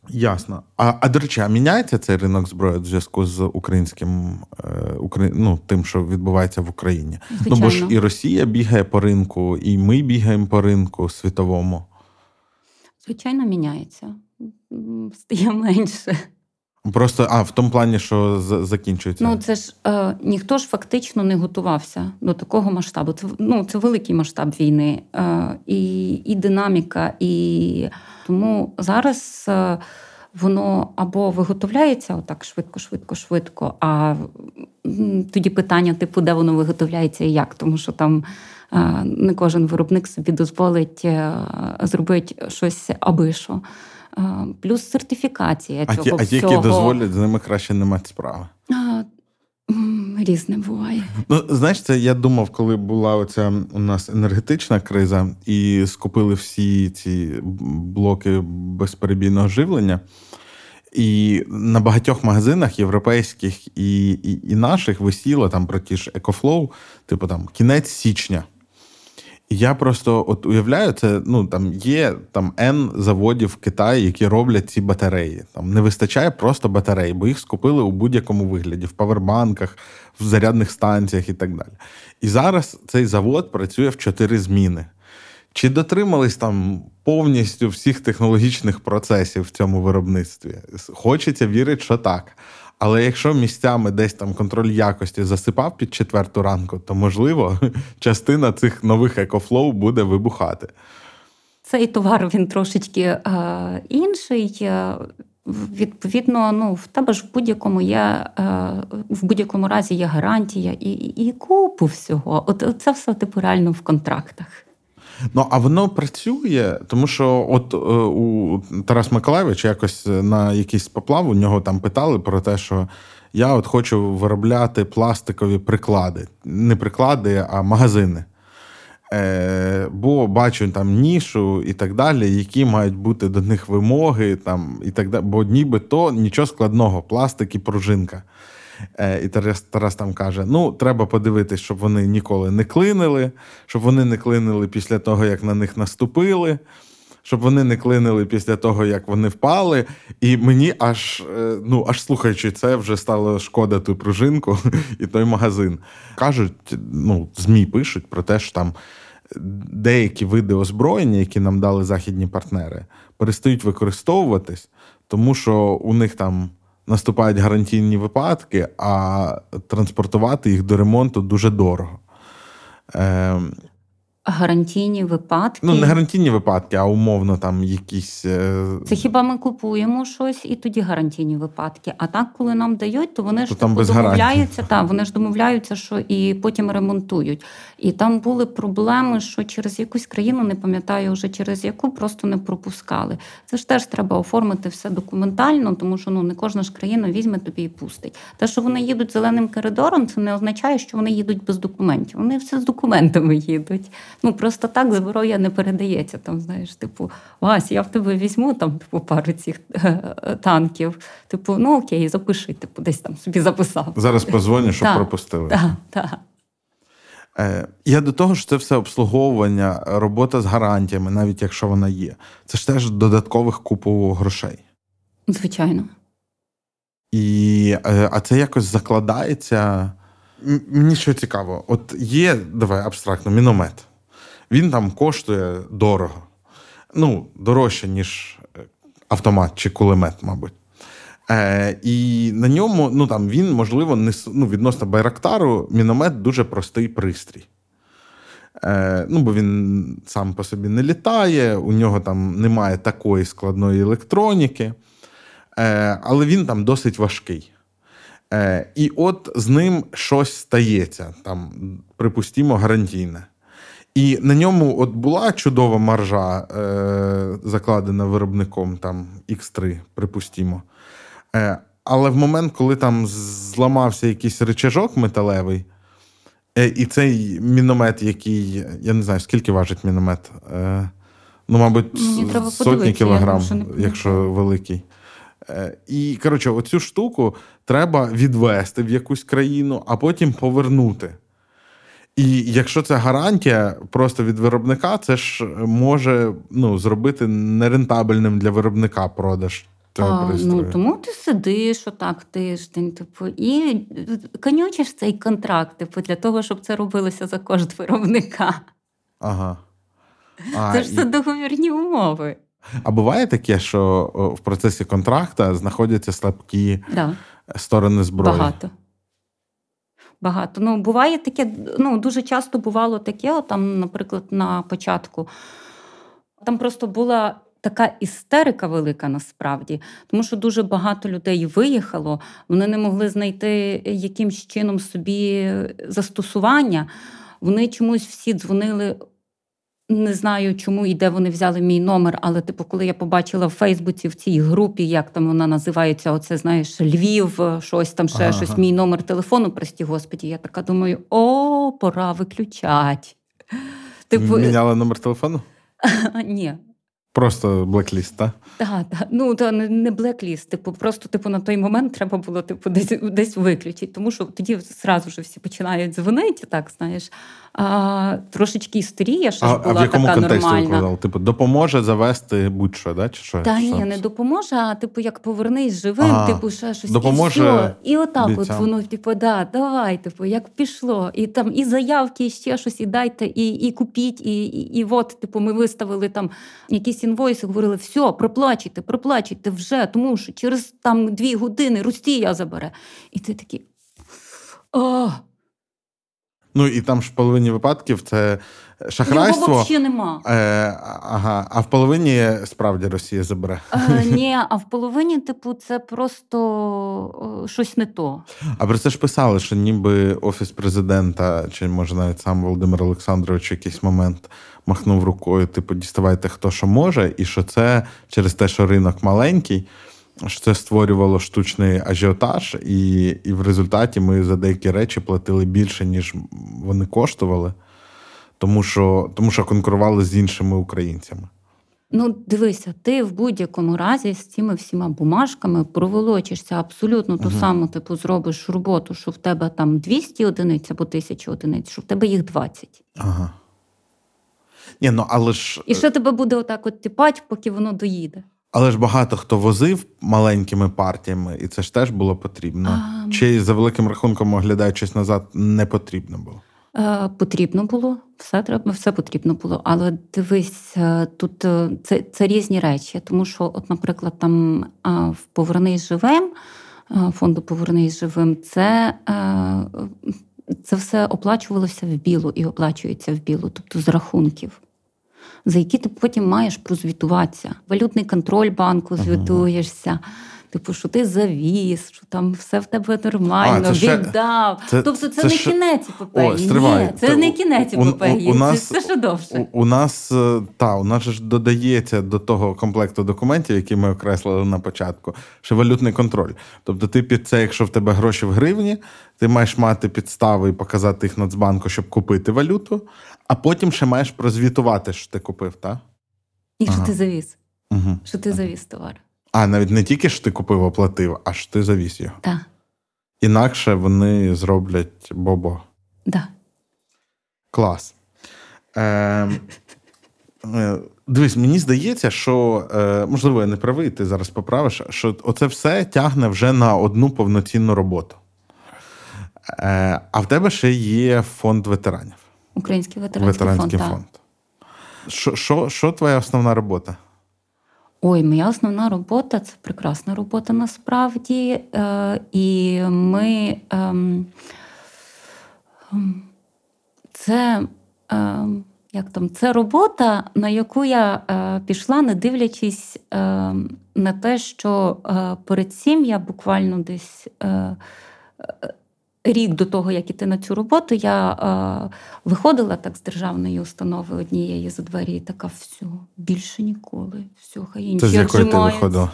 Ясно. А, а до речі, а міняється цей ринок зброї в зв'язку з українським е, Украї... ну, тим, що відбувається в Україні? Ну бо ж і Росія бігає по ринку, і ми бігаємо по ринку світовому. Звичайно, міняється. Стає менше. Просто а в тому плані, що закінчується. Ну, це ж е, ніхто ж фактично не готувався до такого масштабу. Це ну, це великий масштаб війни, е, і, і динаміка, і тому зараз е, воно або виготовляється отак швидко, швидко, швидко. А тоді питання, типу, де воно виготовляється і як, тому що там. Е, Не кожен виробник собі дозволить е, зробити щось аби що. плюс сертифікація а цього ті. А ті, які дозволять з ними краще не мати справи. Різне буває. Ну, знаєш, це я думав, коли була оця у нас енергетична криза, і скупили всі ці блоки безперебійного живлення. І на багатьох магазинах європейських і і, і наших висіло там про ті ж EcoFlow, типу там кінець січня. Я просто от уявляю, це ну там є там N заводів в Китаї, які роблять ці батареї. Там не вистачає просто батарей, бо їх скупили у будь-якому вигляді, в павербанках, в зарядних станціях і так далі. І зараз цей завод працює в чотири зміни. Чи дотримались там повністю всіх технологічних процесів в цьому виробництві? Хочеться вірити, що так. Але якщо місцями десь там контроль якості засипав під четверту ранку, то можливо частина цих нових EcoFlow буде вибухати. Цей товар він трошечки е, інший. Е, відповідно, ну в тебе ж в будь-якому є е, в будь-якому разі є гарантія і і, і купу всього. От це все типу реально в контрактах. Ну, а воно працює, тому що от е, у Тарас Миколаївич якось на якийсь поплав у нього там питали про те, що я от хочу виробляти пластикові приклади. Не приклади, а магазини. Е, Бо бачу там нішу і так далі, які мають бути до них вимоги, там, і так далі. бо нібито нічого складного, пластик і пружинка. Е, і Тарас, Тарас там каже: ну, треба подивитись, щоб вони ніколи не клинили, щоб вони не клинили після того, як на них наступили, щоб вони не клинили після того, як вони впали. І мені аж е, ну, аж слухаючи це, вже стало шкода ту пружинку і той магазин. Кажуть, ну, ЗМІ пишуть про те, що там. Деякі види озброєння, які нам дали західні партнери, перестають використовуватись, тому що у них там наступають гарантійні випадки, а транспортувати їх до ремонту дуже дорого. Гарантійні випадки. Ну, не гарантійні випадки, а умовно там якісь. Е, Це хіба ми купуємо щось і тоді гарантійні випадки. А так, коли нам дають, то вони то ж там домовляються, та, вони ж домовляються, що і потім ремонтують. І там були проблеми, що через якусь країну, не пам'ятаю вже через яку, просто не пропускали. Це ж теж треба оформити все документально, тому що ну не кожна ж країна візьме тобі і пустить. Те, що вони їдуть зеленим коридором, це не означає, що вони їдуть без документів. Вони все з документами їдуть. Ну просто так зброя не передається. Там, знаєш, типу, Вась, я в тебе візьму там типу, пару цих е, е, танків. Типу, ну окей, запиши, типу, десь там собі записав. Зараз позвоню, щоб пропустили. Так, так. Е, я до того що це все обслуговування, робота з гарантіями, навіть якщо вона є. Це ж теж додаткових купу грошей. Звичайно. І, А це якось закладається. Мені що цікаво, от є, давай абстрактно, міномет. Він там коштує дорого. Ну, дорожче, ніж е, автомат чи кулемет, мабуть. Е, І на ньому ну, там, він, можливо, не, ну, відносно Байрактару, міномет дуже простий пристрій. Е, ну, Бо він сам по собі не літає, у нього там немає такої складної електроніки, е, але він там досить важкий. Е, І от з ним щось стається, там, припустімо, гарантійне. І на ньому от була чудова маржа, е, закладена виробником там X3, припустімо. Е, Але в момент, коли там зламався якийсь речажок металевий, е, і цей міномет, який, я не знаю, скільки важить міномет. Е, Ну, мабуть, сотні кілограм, якщо великий. Е, і, коротше, оцю штуку треба відвести в якусь країну, а потім повернути. І якщо це гарантія просто від виробника, це ж може ну, зробити нерентабельним для виробника продаж. А, ну тому ти сидиш отак тиждень, типу, і конючиш цей контракт, типу, для того, щоб це робилося за кошт виробника. Ага. А, Це ж і... це договірні умови. А буває таке, що в процесі контракта знаходяться слабкі да. сторони зброї? Багато. Багато. Ну, буває таке, ну, дуже часто бувало таке, там, наприклад, на початку. Там просто була така істерика велика насправді, тому що дуже багато людей виїхало, вони не могли знайти якимсь чином собі застосування. Вони чомусь всі дзвонили Не знаю, чому і де вони взяли мій номер, але типу, коли я побачила в Фейсбуці в цій групі, як там вона називається, оце знаєш, Львів, щось там ще Ага. щось, мій номер телефону, прості господі, я така думаю: о, пора виключать. Типу, Міняла номер телефону? ні, Просто блекліст, так? Так, так. Ну, не, не блекліст. Типу, просто типу, на той момент треба було типу, десь, десь виключити, тому що тоді зразу ж всі починають дзвонити, так, знаєш. А, трошечки історія ще А, ж а була в якому така контексті нормальна. викладав? Типу, допоможе завести будь-що, да? чи що? Та Що? ні, не допоможе, а типу, як повернись живим, А, типу, ще щось. допоможе і, все. і отак, от воно, типу, да, давай, типу, як пішло. І там і заявки, і ще щось, і дайте, і, і купіть, і, і, і от, типу, ми виставили там якісь інвойси, говорили, все, проплачуйте, проплачуйте вже, тому що через там дві години Росія забере. І ти такий. О, Ну і там ж в половині випадків це його шахрайство. взагалі нема. Е, ага, а в половині справді Росія забере. Е, ні, а в половині, типу, це просто е, щось не то. А про це ж писали, що ніби офіс президента, чи може навіть сам Володимир Олександрович в якийсь момент махнув рукою, типу, діставайте хто що може, і що це через те, що ринок маленький, що це створювало штучний ажіотаж, і, і в результаті ми за деякі речі платили більше, ніж вони коштували, тому що, тому що конкурували з іншими українцями. Ну, дивися, ти в будь-якому разі з цими всіма бумажками проволочишся абсолютно ту Мгм. саму, типу, зробиш роботу, що в тебе там 200 одиниць або 1000 одиниць, що в тебе їх 20. Ага. Ні, ну але ж. І що тебе буде отак от тіпать, поки воно доїде? Але ж багато хто возив маленькими партіями, і це ж теж було потрібно. А, Чи за великим рахунком, оглядаючись назад, не потрібно було? Е, потрібно було, все треба, все потрібно було. Але дивись, е, тут е, це, це різні речі. Тому що, от, наприклад, там в Повернись живим, фонду Повернись живим, це, е, це все оплачувалося в білу і оплачується в білу, тобто з рахунків. За які ти потім маєш прозвітуватися. Валютний контроль банку звітуєшся. Типу, що ти завіз, що там все в тебе нормально, А, це ще- віддав. це- тобто це, це не ще- кінець епопеї. Ні, це Та не кінець у- у- у нас- це, це ще довше. У, у нас е, та у нас ж додається до того комплекту документів, які ми окреслили на початку, ще валютний контроль. Тобто, ти під це, якщо в тебе гроші в гривні, ти маєш мати підстави і показати їх Нацбанку, щоб купити валюту, а потім ще маєш прозвітувати, що ти купив, так? І що Ага. ти завіз? Угу. Що ти завіз товар? А навіть не тільки що ти купив, оплатив, а що ти завіз його. Так, Інакше вони зроблять бобо. да. Клас. Е, е, дивись, мені здається, що е, можливо, я не правий, ти зараз поправиш, що оце все тягне вже на одну повноцінну роботу. Е, а в тебе ще є фонд ветеранів, Український ветеранський, ветеранський фонд. фонд. Що, що, що твоя основна робота? Ой, моя основна робота це прекрасна робота насправді. Е, і ми ем, це, ем, як там, це робота, на яку я е, пішла, не дивлячись е, на те, що е, перед цим я буквально десь. Рік до того, як іти на цю роботу, я е, виходила так з державної установи однієї за двері, і така все, більше ніколи. Все, хай інші Це з якої ти виходила?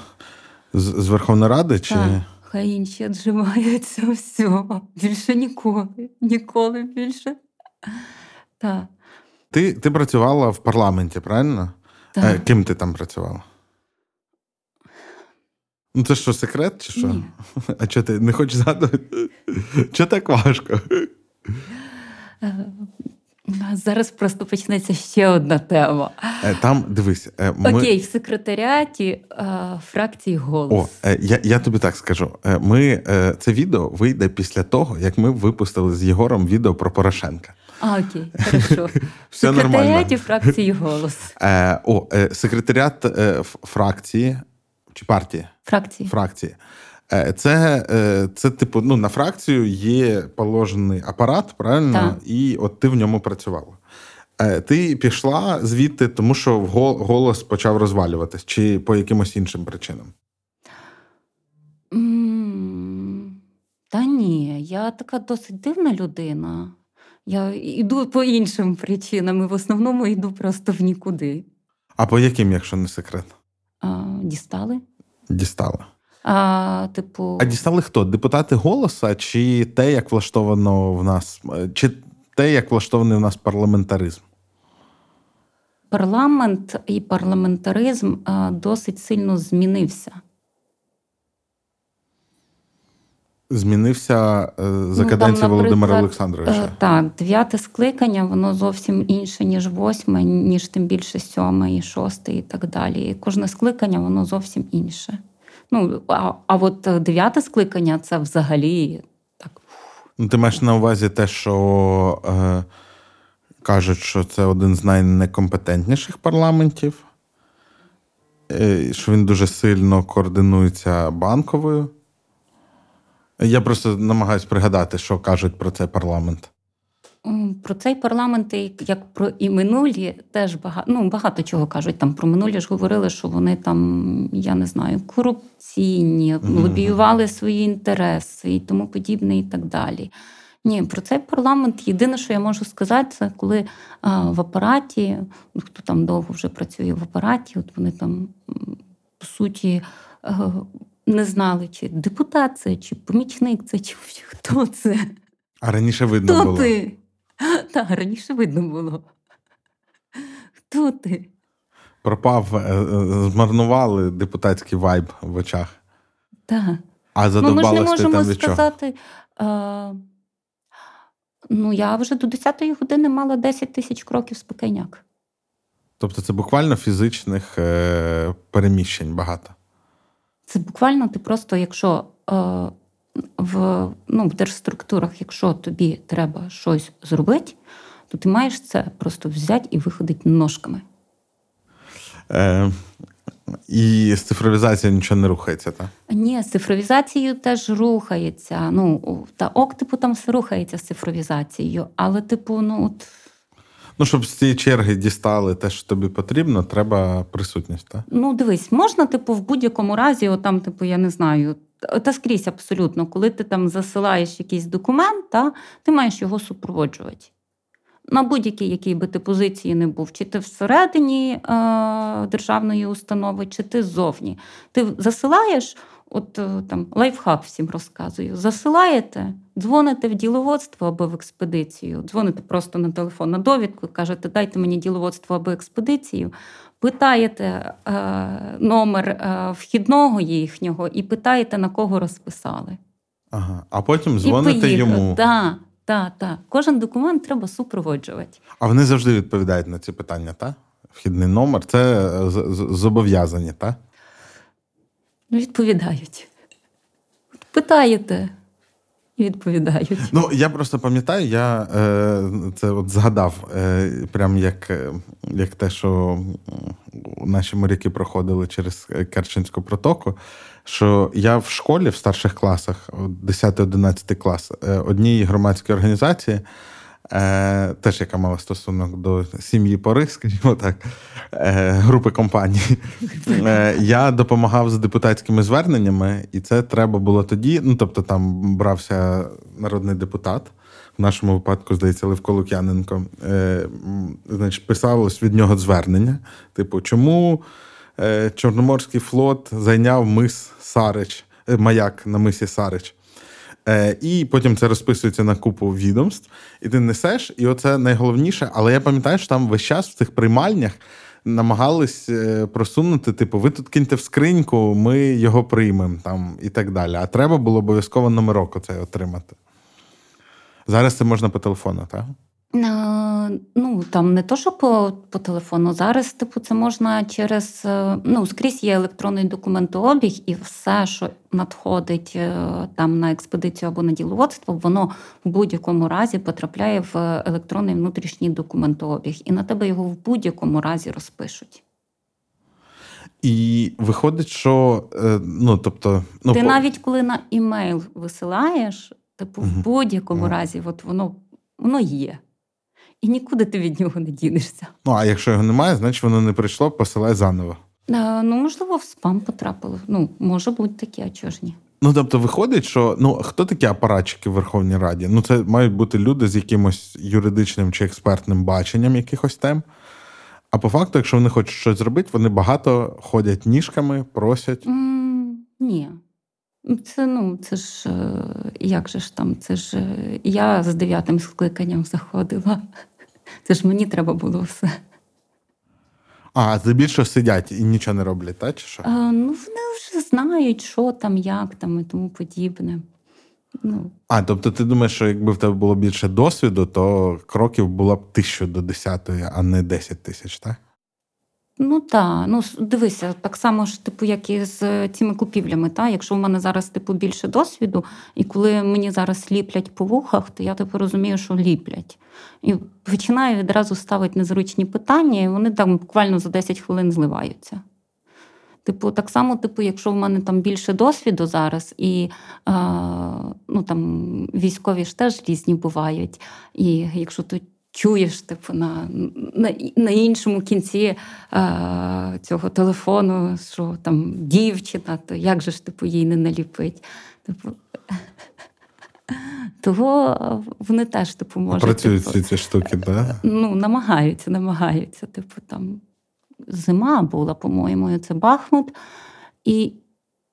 З, з Верховної Ради? Чи... Так, хай інші віджимаються, все, більше ніколи, ніколи більше. Так, Ти, ти працювала в парламенті, правильно? Е, так. ким ти там працювала? Ну, це що, секрет, чи що? Ні. А чого ти не хочеш згадувати? Чого так важко? Е, Зараз просто почнеться ще одна тема. Е, Там дивись, е, ми... Окей, в секретаріаті фракції голос. О, я, я тобі так скажу. Ми, це відео вийде після того, як ми випустили з Єгором відео про Порошенка. А, окей, хорошо. В Все нормально. секретаріаті фракції голос. О, секретаріат фракції чи партії? Фракції. Фракції. Е, Це, е, це, типу, ну, на фракцію є положений апарат, правильно? Так. І от ти в ньому працювала. Е, Ти пішла звідти, тому що голос почав розвалюватись, чи по якимось іншим причинам? Та ні, я така досить дивна людина. Я йду по іншим причинам, і в основному йду просто в нікуди. А по яким, якщо не секрет? А, Дістали. Дістали. А, типу... А дістали хто? Депутати голоса, чи те, як влаштовано в нас, чи те, як влаштований в нас парламентаризм? Парламент і парламентаризм досить сильно змінився. Змінився е, за ну, каденції Володимира Олександровича. Е, так, дев'яте скликання, воно зовсім інше, ніж восьме, ніж тим більше сьоме, і шосте, і так далі. І Кожне скликання, воно зовсім інше. Ну, А а от дев'яте скликання це взагалі так. Ну, Ти маєш на увазі те, що е, кажуть, що це один з найнекомпетентніших парламентів, е, що він дуже сильно координується банковою. Я просто намагаюся пригадати, що кажуть про цей парламент. Про цей парламент, як про і минулі, теж багато ну, багато чого кажуть. Там про минулі ж говорили, що вони там, я не знаю, корупційні, mm-hmm. лобіювали свої інтереси і тому подібне, і так далі. Ні, про цей парламент єдине, що я можу сказати, це коли а, в апараті, ну, хто там довго вже працює в апараті, от вони там по суті. Не знали, чи депутат це, чи помічник це, чи хто це. А раніше видно хто було. ти? Так, раніше видно було. Хто ти? Пропав, е, е, змарнували депутатський вайб в очах. Так. А ну, ми ж не можемо там від сказати. А, Ну, я вже до 10-ї години мала 10 тисяч кроків спокійняк. Тобто це буквально фізичних е, переміщень багато. Це буквально ти просто, якщо е, в ну, в держструктурах, якщо тобі треба щось зробити, то ти маєш це просто взяти і виходити ножками. Е, І з цифровізацією нічого не рухається, так? Ні, з цифровізацією теж рухається. Ну, та ок, типу, там все рухається з цифровізацією, але, типу, ну от. Ну, щоб з цієї черги дістали те, що тобі потрібно, треба присутність, так? Ну, дивись, можна, типу, в будь-якому разі, отам, типу, я не знаю, та скрізь абсолютно, коли ти там засилаєш якийсь документ, та, ти маєш його супроводжувати. На будь-якій якій би ти позиції не був, чи ти всередині е, державної установи, чи ти ззовні. Ти засилаєш, от е, там лайфхак всім розказую, засилаєте, дзвоните в діловодство або в експедицію, дзвоните просто на телефон на довідку, кажете, дайте мені діловодство або експедицію, питаєте е, номер е, вхідного їхнього і питаєте, на кого розписали. Ага, А потім дзвоните йому. Так, так, так. Кожен документ треба супроводжувати. А вони завжди відповідають на ці питання, так? Вхідний номер це зобов'язані, так? Ну, відповідають. Питаєте і відповідають. Ну, я просто пам'ятаю, я е, це от згадав, е, прям як е, як те, що наші моряки проходили через Керченську протоку. Що я в школі в старших класах, 10-11 клас, е, одній громадській організації е, теж яка мала стосунок до сім'ї Пори, скажімо так, е, групи компаній. Е, Я допомагав з депутатськими зверненнями, і це треба було тоді. Ну, тобто, там брався народний депутат. В нашому випадку, здається, Левко Лук'яненко. Е, Значить, писалось від нього звернення. Типу, чому е, Чорноморський флот зайняв мис Сарич, е, маяк на мисі Сарич? Е, І потім це розписується на купу відомств, і ти несеш, і оце найголовніше. Але я пам'ятаю, що там весь час в цих приймальнях намагались е, просунути, типу, ви тут киньте в скриньку, ми його приймемо там і так далі. А треба було обов'язково номерок оцей отримати. Зараз це можна по телефону, так? Ну там не то, що по по телефону. Зараз, типу, це можна через е, ну скрізь є електронний документообіг, і все, що надходить е, там на експедицію або на діловодство, воно в будь-якому разі потрапляє в електронний внутрішній документообіг, і на тебе його в будь-якому разі розпишуть. І виходить, що е, ну тобто, ну ти по... навіть коли на імейл висилаєш, типу, в будь-якому разі, от воно воно є і нікуди ти від нього не дінешся. Ну а якщо його немає, значить воно не прийшло, посилай заново. А, ну, можливо, в спам потрапило. Ну, може бути таке, а чого ж ні? Ну, тобто, виходить, що ну хто такі апаратчики в Верховній Раді? Ну, це мають бути люди з якимось юридичним чи експертним баченням якихось тем. А по факту, якщо вони хочуть щось зробити, вони багато ходять ніжками, просять. Mm, ні. Це ну, це ж е, як же ж там? Це ж е, я з дев'ятим скликанням заходила. Це ж мені треба було все. А, здебільшого сидять і нічого не роблять, так? чи що? А, ну, вони вже знають, що там, як там і тому подібне. Ну. А, тобто ти думаєш, що якби в тебе було більше досвіду, то кроків було б тисячу до десятої, а не десять тисяч, так? Ну так, ну дивися, так само ж, типу, як і з цими купівлями. Та? Якщо в мене зараз типу більше досвіду, і коли мені зараз ліплять по вухах, то я типу розумію, що ліплять. І починаю відразу ставити незручні питання, і вони там буквально за 10 хвилин зливаються. Типу, так само, типу, якщо в мене там більше досвіду зараз, і е, ну, там, військові ж теж різні бувають. І якщо тут чуєш, типу, на на, на іншому кінці е, цього телефону, що там дівчина, то як же ж типу, їй не наліпить? Типу, того вони теж типу, можуть. Працюють типу, ці штуки, так? Да? Ну, намагаються, намагаються. Типу, там зима була, по-моєму, це Бахмут. І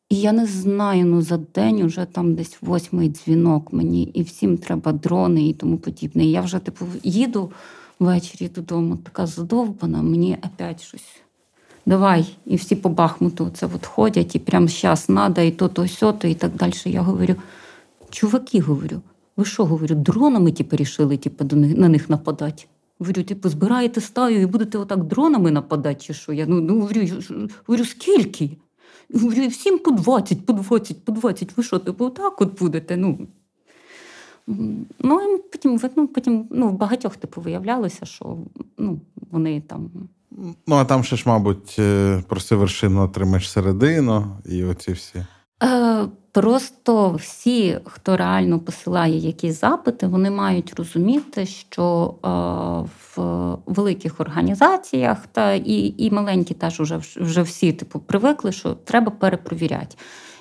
і я не знаю, ну за день уже там десь восьмий дзвінок мені, і всім треба дрони і тому подібне. І я вже типу їду ввечері додому, така задовбана, мені опять щось. Давай, і всі по Бахмуту це от ходять, і прямо зараз надо, і то, то, сьо, то, і так далі. Я говорю, чуваки, говорю, ви що, говорю, дронами типу, рішили типу, на них нападати? Говорю, типу, збираєте стаю і будете отак дронами нападати, чи що? Я ну, ну говорю, говорю, скільки? Всім по 20, по 20, по 20. Ви що, типу, так от будете? Ну, Ну, і потім ну, потім ну, в багатьох типу виявлялося, що ну, вони там. Ну, а там ще ж, мабуть, е, проси вершину отримаєш середину і оці всі. Е, Просто всі, хто реально посилає якісь запити, вони мають розуміти, що е, в великих організаціях та і і маленькі теж вже вже всі типу привикли, що треба перепровіряти.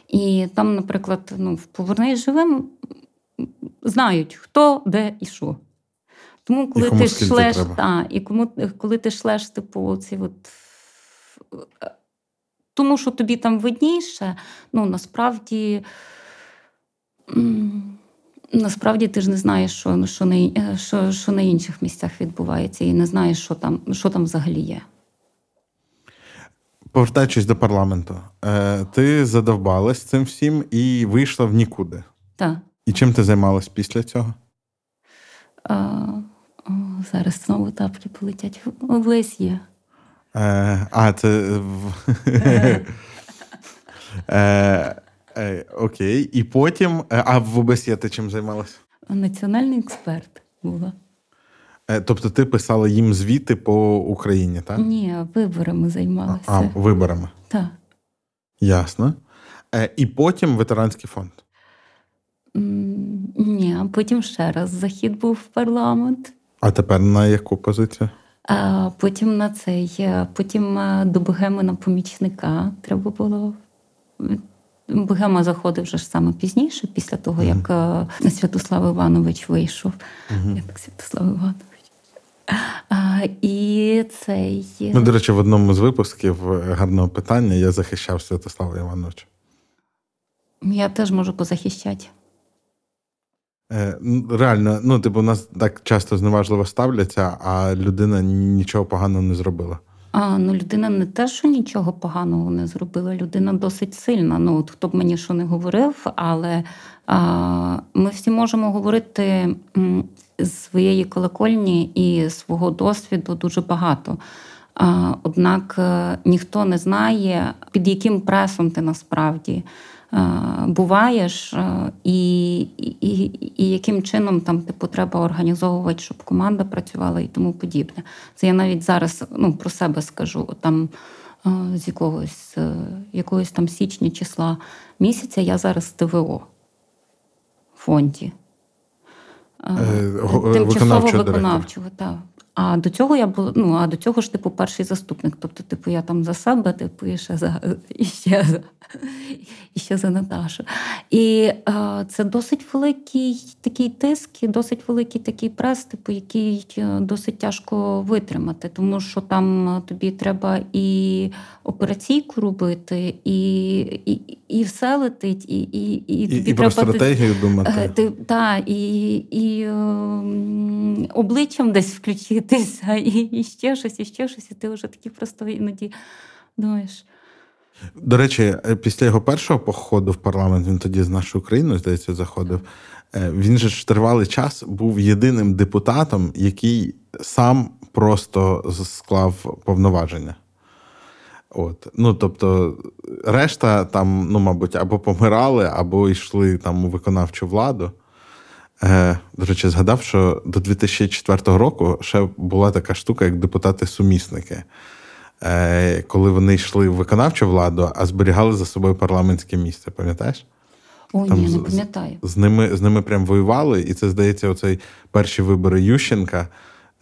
І там, наприклад, ну, в повернись живим знають, хто, де і що. Тому, коли і ти шлеш, та, і кому, коли ти шлеш, типу, ці от тому що тобі там видніше, ну насправді. Насправді ти ж не знаєш, що що, на е, що, що на інших місцях відбувається, і не знаєш, що там що там взагалі є. Повертаючись до парламенту, е, ти задовбалась цим всім і вийшла в нікуди. Так. І чим ти займалась після цього? А, о, Зараз знову таплі полетять в ОБСЄ. Е, а, це. Е, е, окей. І потім. А в ОБСЄ ти чим займалася? Національний експерт була. Тобто ти писала їм звіти по Україні, так? Ні, виборами займалася. А, виборами. Так. Ясно. І потім ветеранський фонд. Ні, а потім ще раз захід був в парламент. А тепер на яку позицію? Потім на цей, е, потім е, до Богеми на помічника треба було. Богема заходив вже ж саме пізніше, після того, як е, Святослав Іванович вийшов. Mm-hmm. Як Святослав Іванович. А, І цей... Ну, до речі, в одному з випусків гарного питання я захищав Святослава Івановича. Я теж можу позахищати. Е, реально, ну, типу, нас так часто зневажливо ставляться, а людина нічого поганого не зробила. А, Ну, людина не те, що нічого поганого не зробила, людина досить сильна. Ну, от хто б мені що не говорив, але а, ми всі можемо говорити з своєї колокольні і свого досвіду дуже багато. А, Однак е, ніхто не знає, під яким пресом ти насправді. Е, буваєш, е, і і, і, яким чином там типу треба організовувати, щоб команда працювала і тому подібне. Це я навіть зараз ну, про себе скажу. Там е, з якогось якогось там січня числа місяця я зараз ТВО в фонді. Тимчасово виконавчого, так. А до цього я була, ну а до цього ж типу перший заступник. Тобто, типу, я там за себе, типу, і ще за і ще за, і ще за Наташу. І е, це досить великий такий тиск, і досить великий такий прес, типу, який е, досить тяжко витримати, тому що там тобі треба і операційку робити, і і, і все летить, і і, і, і, і про стратегію думати. Е, Ти, та, і, і е, обличчям десь включитися, і, і ще щось, і ще щось, і ти вже такі просто іноді думаєш. До речі, е, після його першого походу в парламент, він тоді з нашою Україною, здається, заходив. Е, Він же ж тривалий час був єдиним депутатом, який сам просто склав повноваження. От. Ну, тобто, решта там, ну, мабуть, або помирали, або йшли там у виконавчу владу. Е, До речі, згадав, що до 2004 року ще була така штука, як депутати-сумісники. Е, Коли вони йшли в виконавчу владу, а зберігали за собою парламентське місце, пам'ятаєш? Ой, Там ні, з- не пам'ятаю. З ними, з ними прям воювали, і це, здається, оцей перші вибори Ющенка.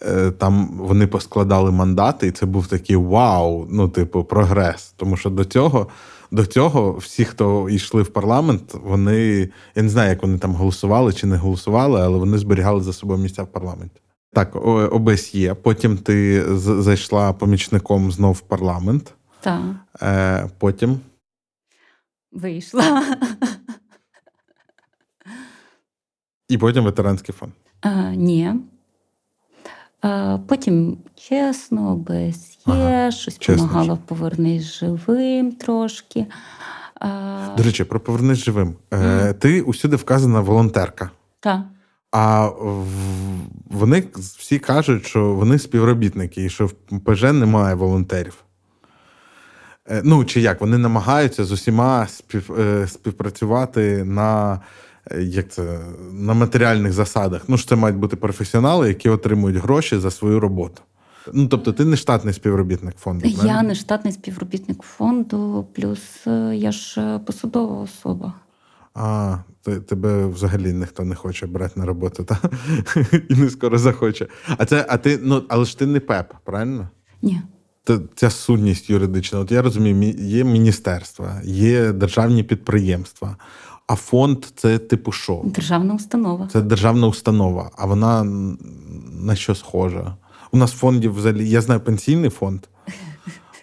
Е, Там вони поскладали мандати, і це був такий вау, ну, типу, прогрес. Тому що до цього, до цього всі, хто йшли в парламент, вони я не знаю, як вони там голосували чи не голосували, але вони зберігали за собою місця в парламенті. Так, ОБСЄ. Потім ти зайшла помічником знов в парламент. Так, Е, Потім вийшла. і потім ветеранський фонд. А, ні. А, потім чесно, без є, Ага, щось чесно допомагала повернись живим трошки. До речі, про повернись живим. Е, Ти усюди вказана волонтерка. та. А вони всі кажуть, що вони співробітники і що в ПЖ немає волонтерів. Е, Ну, чи як, вони намагаються з усіма спів, е, співпрацювати на, е, як це, на матеріальних засадах. Ну, ж це мають бути професіонали, які отримують гроші за свою роботу. Ну, тобто, ти не штатний співробітник фонду. Я правильно? не штатний співробітник фонду, плюс е, я ж е, посадова особа. А, ти, тебе взагалі ніхто не хоче брати на роботу, та? і не скоро захоче. А це, а ти, ну, але ж ти не ПЕП, правильно? Ні. Це, ця сутність юридична. От я розумію, є міністерства, є державні підприємства, а фонд це типу що? Державна установа. Це державна установа, а вона на що схожа? У нас фондів взагалі, я знаю пенсійний фонд,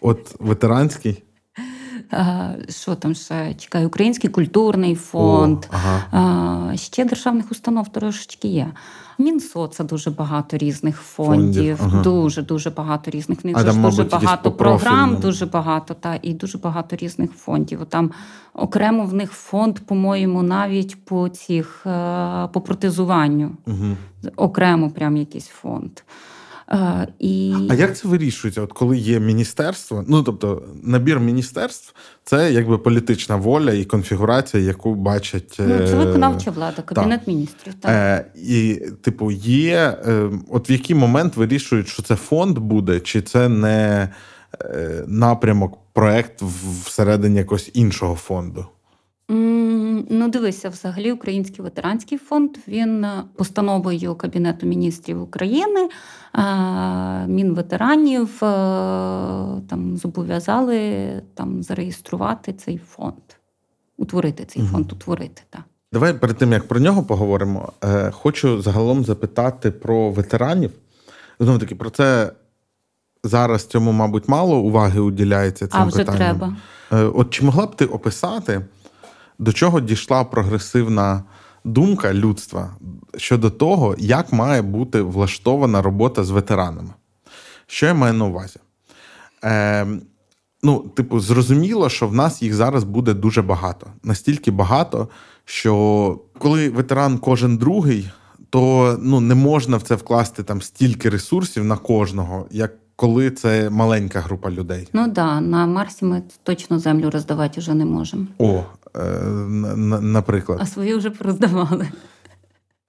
от ветеранський. А, що там ще? чекаю, Український культурний фонд. О, ага. А, ще державних установ трошечки є. Мінсоца дуже багато різних Фондів, фондів, ага. дуже дуже багато різних. В них А там, ж дуже мабуть, багато програм, дуже багато, та і дуже багато різних фондів. Там окремо в них фонд, по-моєму, навіть по цих е, по протезуванню. Угу. Окремо, прям якийсь фонд. Е, і... А як це вирішується? От коли є міністерство, ну тобто набір міністерств це якби політична воля і конфігурація, яку бачать Ну, це е, виконавча влада, кабінет міністрів. Так. Е, і, типу, є. Е, от в який момент вирішують, що це фонд буде, чи це не е, напрямок, проект всередині якогось іншого фонду? Ну, дивися, взагалі, Український ветеранський фонд він е, постановою Кабінету міністрів України е, Мінветеранів е, там зобов'язали там зареєструвати цей фонд, утворити цей Мгм. фонд, утворити так. Давай перед тим як про нього поговоримо, хочу загалом запитати про ветеранів. Знову таки, про це зараз цьому, мабуть, мало уваги уділяється цим А вже питанням. треба. От чи могла б ти описати, до чого дійшла прогресивна думка людства щодо того, як має бути влаштована робота з ветеранами? Що я маю на увазі? Е, ну, типу, зрозуміло, що в нас їх зараз буде дуже багато. Настільки багато, що коли ветеран кожен другий, то ну, не можна в це вкласти там стільки ресурсів на кожного, як коли це маленька група людей. Ну так, да, на Марсі ми точно землю роздавати вже не можемо. О, е, на- на- наприклад. А свою вже пороздавали.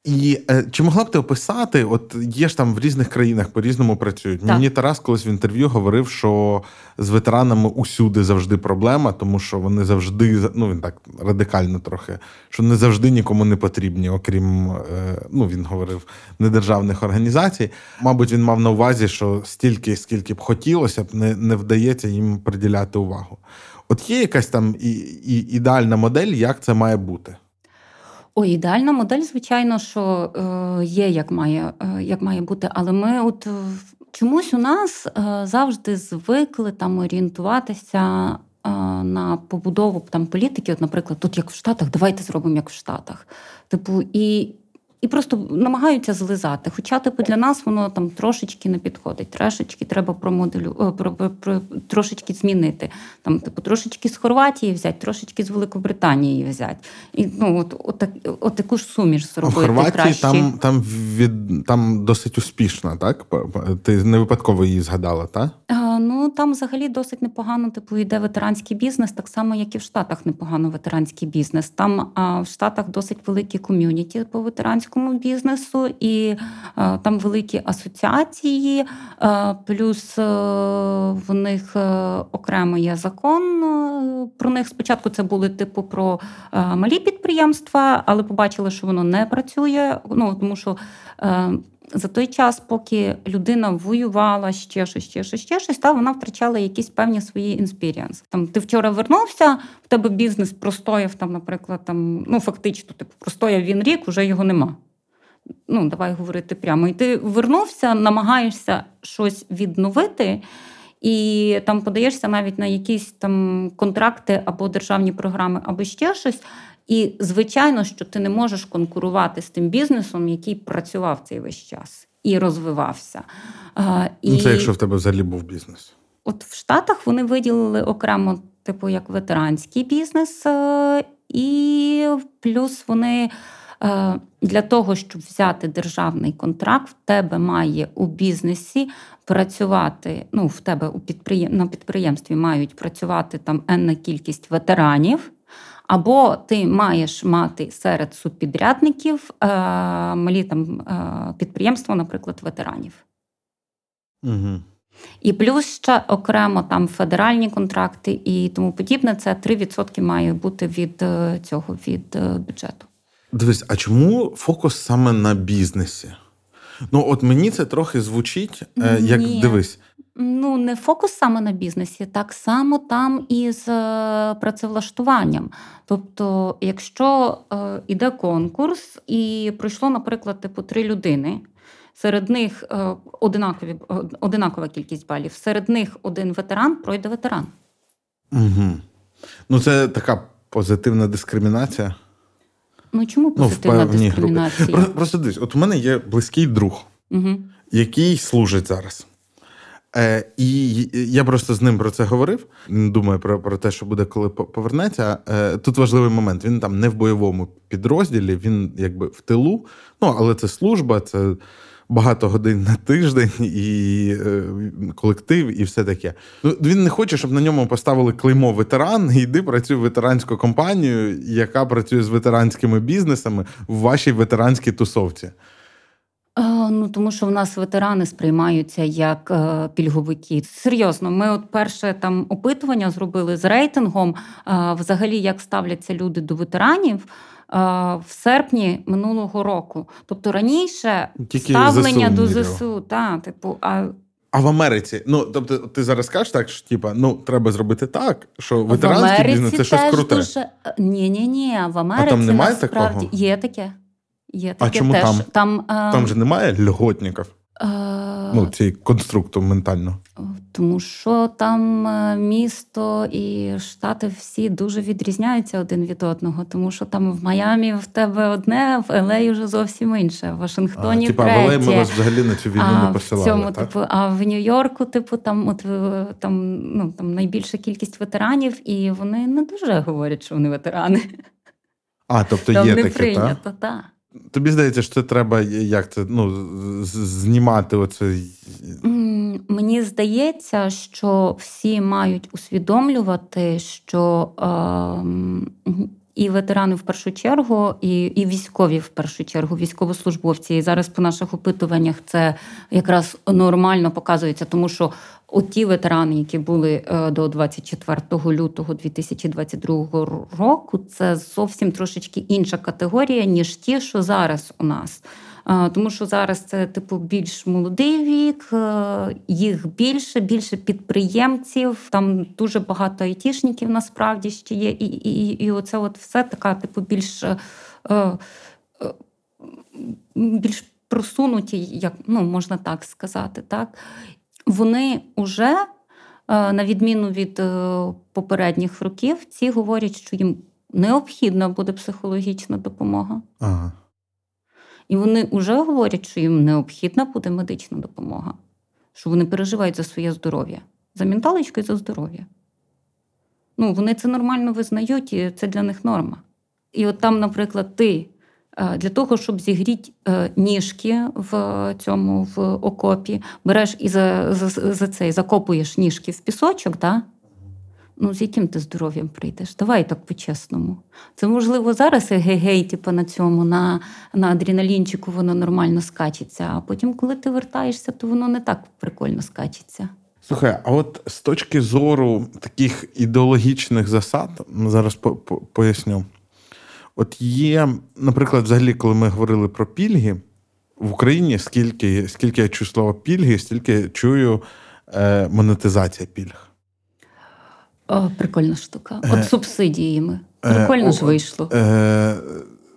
І е, чи могла б ти описати? От є ж там в різних країнах по-різному працюють. Так. Мені Тарас колись в інтерв'ю говорив, що з ветеранами усюди завжди проблема, тому що вони завжди ну він так радикально трохи, що не завжди нікому не потрібні, окрім е, ну він говорив недержавних організацій. Мабуть, він мав на увазі, що стільки, скільки б хотілося б, не, не вдається їм приділяти увагу. От є якась там і, і ідеальна модель, як це має бути. О, ідеальна модель, звичайно, що е, є, як має е, як має бути, але ми от е, чомусь у нас завжди звикли там орієнтуватися на побудову там політики. От, наприклад, тут як в Штатах, давайте зробимо як в Штатах. Типу, і і просто намагаються злизати. Хоча, типу, для нас воно там трошечки не підходить, трошечки треба промоделю, про, про, про, трошечки змінити. Там, типу, трошечки з Хорватії взяти, трошечки з Великобританії взяти. І ну, от, от, от, от таку ж суміш зробити. В Хорватії краще. там там, від, там досить успішна, так? Ти не випадково її згадала, так? Ну там взагалі досить непогано типу йде ветеранський бізнес, так само, як і в Штатах непогано ветеранський бізнес. Там а, в Штатах досить великі ком'юніті по ветеранському бізнесу, і там великі асоціації, плюс в них окремо є закон. Про них спочатку це були типу про малі підприємства, але побачили, що воно не працює. Ну тому що за той час, поки людина воювала ще щось, ще щось, ще щось, та вона втрачала якісь певні свої experience. Там ти вчора вернувся, в тебе бізнес простояв там, наприклад, там ну фактично, типу, простояв він рік, уже його нема. Ну, давай говорити прямо. І ти вернувся, намагаєшся щось відновити. І там подаєшся навіть на якісь там контракти або державні програми, або ще щось. І, звичайно, що ти не можеш конкурувати з тим бізнесом, який працював цей весь час і розвивався. І... Ну, Це якщо в тебе взагалі був бізнес. От в Штатах вони виділили окремо, типу, як ветеранський бізнес, е, і плюс вони. Е, для того, щоб взяти державний контракт, в тебе має у бізнесі працювати. Ну, в тебе у підприєм... на підприємстві мають працювати там енна кількість ветеранів. Або ти маєш мати серед субпідрядників е, малі там е, підприємства, наприклад, ветеранів. Угу. І плюс ще окремо там федеральні контракти і тому подібне. Це 3% має бути від е, цього від бюджету. Дивись, а чому фокус саме на бізнесі? Ну, от мені це трохи звучить, як Ні. дивись. Ну, не фокус саме на бізнесі, так само там і з е, працевлаштуванням. Тобто, якщо е, іде конкурс і пройшло, наприклад, типу три людини, серед них е, одинакові, одинакова кількість балів, серед них один ветеран пройде ветеран. Угу. Ну, це така позитивна дискримінація. Ну, чому ну, позитивна ну, дискримінація? Просто, просто дивись, от у мене є близький друг, угу. який служить зараз. Е, І я просто з ним про це говорив. Думаю про про те, що буде, коли повернеться. Е, Тут важливий момент. Він там не в бойовому підрозділі, він якби в тилу. Ну, але це служба, це багато годин на тиждень, і е, колектив, і все таке. Ну, Він не хоче, щоб на ньому поставили клеймо ветеран. Йди працюй в ветеранську компанію, яка працює з ветеранськими бізнесами в вашій ветеранській тусовці. Ну тому що в нас ветерани сприймаються як е, пільговики. Серйозно, ми от перше там опитування зробили з рейтингом. Е, взагалі, як ставляться люди до ветеранів е, в серпні минулого року. Тобто раніше Тільки ставлення ЗСУ до ЗСУ, та типу, а. А в Америці, ну тобто, ти зараз кажеш так, що типа ну треба зробити так, що ветеранський бізнес це щось круте. Дуже... Ні, ні, ні. В Америці а там немає насправді такого? є таке. Є таке а чому теж. там? Там там же немає льготників? Ну, цей конструкту ментально. Тому що там е, місто і штати всі дуже відрізняються один від одного. Тому що там в Майамі в тебе одне, в Елеї вже зовсім інше. В Вашингтоні. А, третє. в Елеї ми вас взагалі на цю війну а, не посилали. В цьому, так? Типу, а в Нью-Йорку, типу, там от там, ну, там найбільша кількість ветеранів, і вони не дуже говорять, що вони ветерани. А, тобто там є не таке, прийнято, так. Тобі здається, що це треба як це ну, знімати оце? Мені здається, що всі мають усвідомлювати, що е, і ветерани в першу чергу, і і військові в першу чергу, військовослужбовці. І зараз по наших опитуваннях це якраз нормально показується, тому що оті ветерани, які були е, до 24 лютого 2022 року, це зовсім трошечки інша категорія, ніж ті, що зараз у нас. Тому що зараз це типу більш молодий вік, е, їх більше, більше підприємців. Там дуже багато айтішників насправді ще є. І і, і оце от все така, типу, більш е, е, більш просунуті, як ну, можна так сказати. так. Вони вже, на відміну від попередніх років, ці говорять, що їм необхідна буде психологічна допомога. Ага. І вони вже говорять, що їм необхідна буде медична допомога, що вони переживають за своє здоров'я, за менталочку і за здоров'я. Ну, Вони це нормально визнають, і це для них норма. І от там, наприклад, ти е, для того, щоб зігріти е, ніжки в цьому в окопі, береш і за за, за цей закопуєш ніжки в пісочок, да? Ну з яким ти здоров'ям прийдеш? Давай так по-чесному. Це можливо зараз егегей, типу, на цьому, на на адреналінчику воно нормально скачеться, а потім, коли ти вертаєшся, то воно не так прикольно скачеться. Слухай, а от з точки зору таких ідеологічних засад, зараз поясню. От є, наприклад, взагалі, коли ми говорили про пільги в Україні, скільки скільки я чую слово пільги, стільки чую е, монетизація пільг. О, Прикольна штука. От е, субсидіями. Е, Прикольно е, ж вийшло. Е,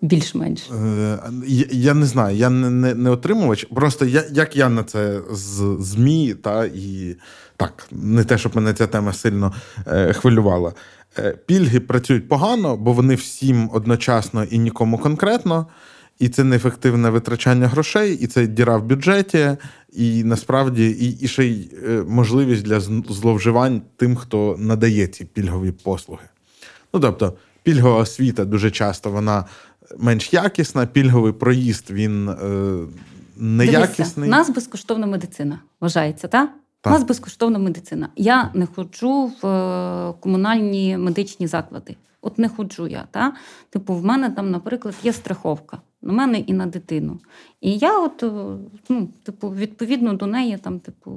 Більш-менш. Е, я, я не знаю, я не не, не отримувач. Просто я, як я на це з ЗМІ, та і так, не те, щоб мене ця тема сильно е, хвилювала. Е, пільги працюють погано, бо вони всім одночасно і нікому конкретно. І це неефективне витрачання грошей, і це діра в бюджеті, і насправді і, і ще й е, можливість для зловживань тим, хто надає ці пільгові послуги. Ну тобто, пільгова освіта дуже часто вона менш якісна, пільговий проїзд він е, неякісний. У нас безкоштовна медицина вважається, так? У нас безкоштовна медицина. Я не ходжу в е, комунальні медичні заклади. От не ходжу я. Та? Типу, в мене там, наприклад, є страховка на мене і на дитину. І я, от, е, ну, типу, відповідно до неї, там, типу,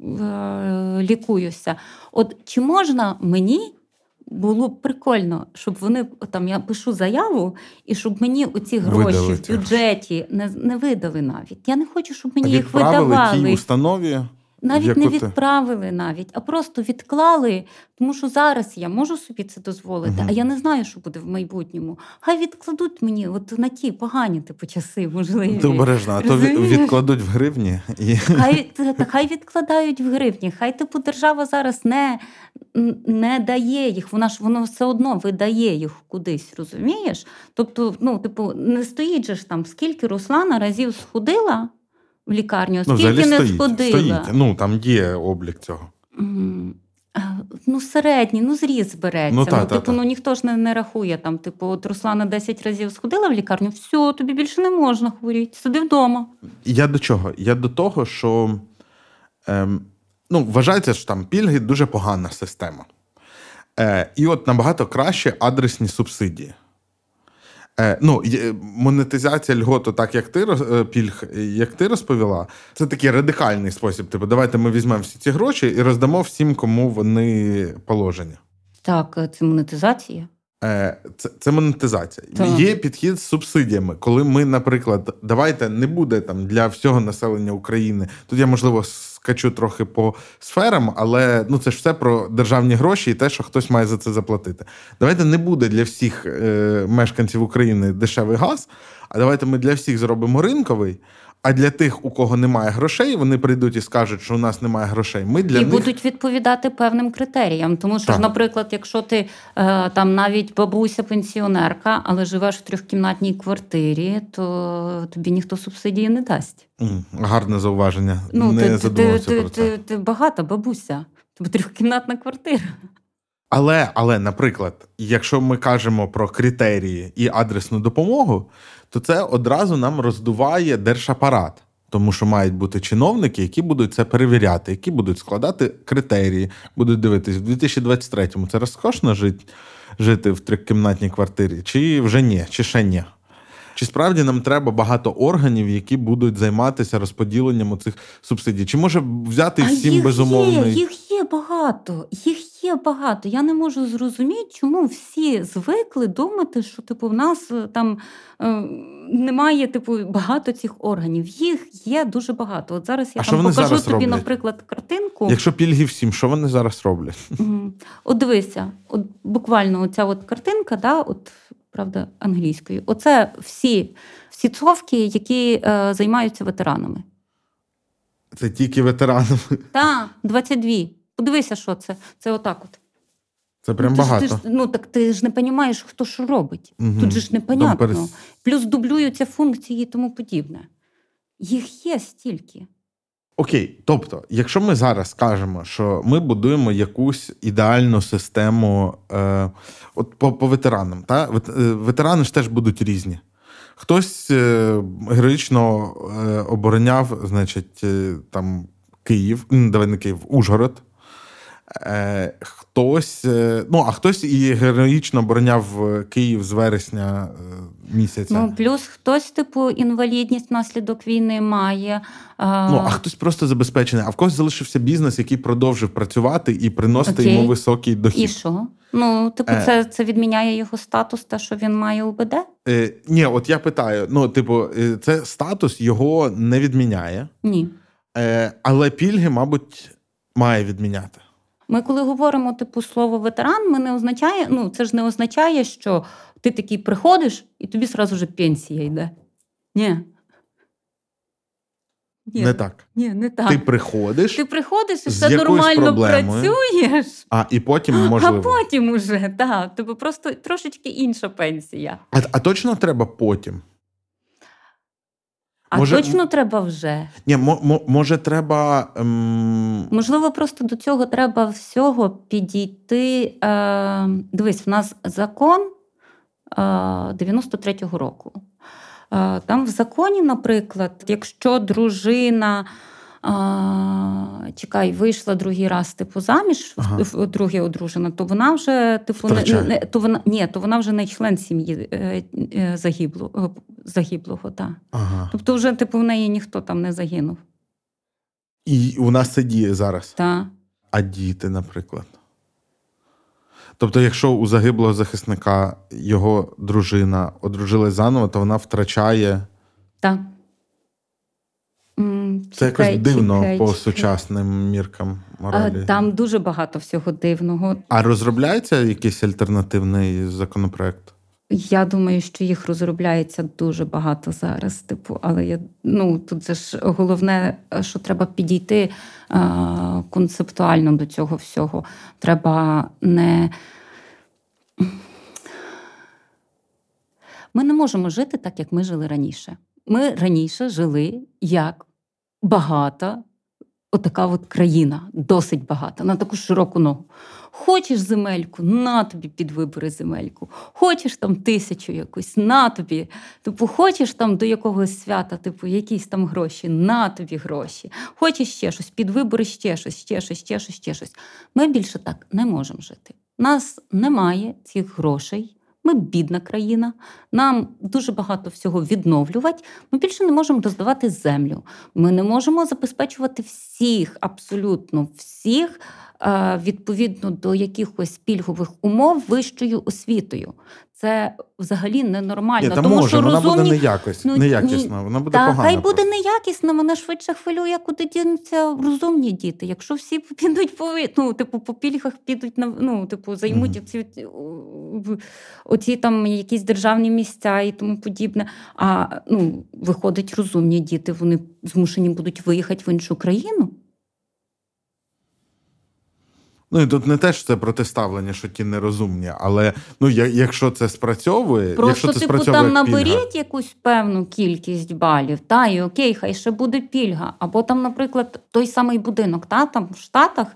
е, лікуюся. От чи можна мені? Було б прикольно, щоб вони там я пишу заяву, і щоб мені оці гроші видали в бюджеті не не видали навіть. Я не хочу, щоб мені а їх видавали. тій установі. Навіть не відправили навіть, а просто відклали, тому що зараз я можу собі це дозволити, угу. а я не знаю, що буде в майбутньому. Хай відкладуть мені от на ті погані типу часи, можливі. Ти обережно, а то відкладуть в гривні. І... Хай та, хай відкладають в гривні. Хай типу держава зараз не не дає їх. Вона ж воно все одно видає їх кудись, розумієш? Тобто, ну, типу, не стоїть же ж там, скільки Руслана разів сходила в лікарню, ну, скільки не стоїть, сходила. Стоїть. Ну там є облік цього. Ну, середній, ну зріз береться. Ну, та, ну, типу, та, ну ніхто ж не не рахує там. Типу, от Руслана 10 разів сходила в лікарню, все, тобі більше не можна хворіти, сиди вдома. Я до чого? Я до того, що ем, ну, вважається, що там пільги дуже погана система. Е, І от набагато краще адресні субсидії. Е, ну, монетизація льготу, так як ти е, пільг, як ти розповіла, це такий радикальний спосіб. Типу, давайте ми візьмемо всі ці гроші і роздамо всім, кому вони положені. Так, е, це монетизація. Це це монетизація. Так. Є підхід з субсидіями, коли ми, наприклад, давайте не буде там для всього населення України. Тут я можливо скачу трохи по сферам, але ну це ж все про державні гроші і те, що хтось має за це заплатити. Давайте не буде для всіх е, мешканців України дешевий газ, а давайте ми для всіх зробимо ринковий. А для тих, у кого немає грошей, вони прийдуть і скажуть, що у нас немає грошей. Ми для і них... будуть відповідати певним критеріям. Тому що, ж, наприклад, якщо ти е, там навіть бабуся пенсіонерка, але живеш в трьохкімнатній квартирі, то тобі ніхто субсидії не дасть. Гарне зауваження. Ну, не ти, ти, ти, про це. ти, ти багата бабуся, тобі трьохкімнатна квартира. Але, але, наприклад, якщо ми кажемо про критерії і адресну допомогу, то це одразу нам роздуває держапарат. Тому що мають бути чиновники, які будуть це перевіряти, які будуть складати критерії, будуть дивитись, в 2023-му це розкошно жити, жити в трикімнатній квартирі, чи вже ні, чи ще ні. Чи справді нам треба багато органів, які будуть займатися розподіленням цих субсидій? Чи може взяти всім їх безумовно? Є, їх є багато, їх є багато. Я не можу зрозуміти, чому всі звикли думати, що типу в нас е, там е, немає типу багато цих органів. Їх є дуже багато. От зараз я А там покажу зараз тобі, роблять? наприклад, картинку. Якщо пільги всім, що вони зараз роблять? От дивися, от буквально оця от картинка, да, от, правда, англійською. Оце всі, всі цовки, які е, займаються ветеранами. Це тільки ветеранам. Та, 22. Подивися, що це. Це отак от. Це прям Ти ж- багато. Ти ж, ну так ти ж не розумієш, хто що робить. Мгм. Тут же ж непонятно. Перес- Плюс дублюються функції і тому подібне. Їх є стільки. Окей, тобто, якщо ми зараз кажемо, що ми будуємо якусь ідеальну систему, е, от по, по ветеранам, та? Е, ветерани ж теж будуть різні. Хтось е, героїчно е, обороняв, значить, е, там Київ, давай не Київ, Ужгород. Е, хтось, е, ну, а хтось і героїчно обороняв е, Київ з вересня е, місяця. Ну, плюс хтось, типу, інвалідність внаслідок війни має. А, Ну, а хтось просто забезпечений, а в когось залишився бізнес, який продовжив працювати і приносити Окей. йому високий дохід. І що? Ну, типу, Е. це, це відміняє його статус, те, що він має УБД? Е, ні, от я питаю: ну, типу, це статус його не відміняє, Ні. е, але пільги, мабуть, має відміняти. Ми, коли говоримо типу слово ветеран, ми не означає, ну це ж не означає, що ти такий приходиш і тобі сразу же пенсія йде. Ні. Ні, Не так. Ні, не так. Ти приходиш, Ти приходиш і все нормально проблемою, працюєш, а і потім а потім уже, так, тобі просто трошечки інша пенсія. А, а точно треба потім? А Може- точно треба вже. Ні, мо, мо- може, треба. Ем... Можливо, просто до цього треба всього підійти. Е, дивись, в нас закон е, 93-го року. Е, там в законі, наприклад, якщо дружина. А, чекай, вийшла другий раз типу заміж, Ага. друге одружена, то вона вже типу не, не то вона ні, то вона вже не член сім'ї е, е, загиблого, загиблого та. Ага. Тобто, вже типу в неї ніхто там не загинув. І у нас це діє зараз. Та. А діти, наприклад. Тобто, якщо у загиблого захисника його дружина одружилась заново, то вона втрачає. Так. Це якось дивно чекай, по чекай. сучасним міркам моралі. Там дуже багато всього дивного. А розробляється якийсь альтернативний законопроект? Я думаю, що їх розробляється дуже багато зараз. Типу, але я ну тут же ж головне, що треба підійти е, концептуально до цього всього. Треба не. Ми не можемо жити так, як ми жили раніше. Ми раніше жили як багата, отака от країна, досить багата, на таку широку ногу. Хочеш земельку, на тобі під вибори земельку. Хочеш там тисячу якусь, на тобі. Типу, хочеш там до якогось свята, типу, якісь там гроші, на тобі гроші. Хочеш ще щось, під вибори ще щось, ще щось, ще щось, ще щось. Ми більше так не можемо жити. Нас немає цих грошей. Ми бідна країна, нам дуже багато всього відновлювати. Ми більше не можемо роздавати землю. Ми не можемо забезпечувати всіх, абсолютно всіх, відповідно до якихось пільгових умов вищою освітою. Це взагалі ненормально. Ні, та тому може, що вона розумні... буде неякось, Ну, неякісна, вона буде Та погана. хай буде просто. неякісно, мене швидше хвилює, куди дінуться розумні діти. Якщо всі підуть по ну, типу, по пільгах підуть на ну, типу, займуть Мгм. оці, оці там якісь державні місця і тому подібне. А ну, виходить, розумні діти, вони змушені будуть виїхати в іншу країну. Ну і тут не те, що це протиставлення, що ті нерозумні, але ну якщо це спрацьовує, просто якщо це типу спрацьовує там пільга. наберіть якусь певну кількість балів, та і окей, хай ще буде пільга. Або там, наприклад, той самий будинок, та там в Штатах.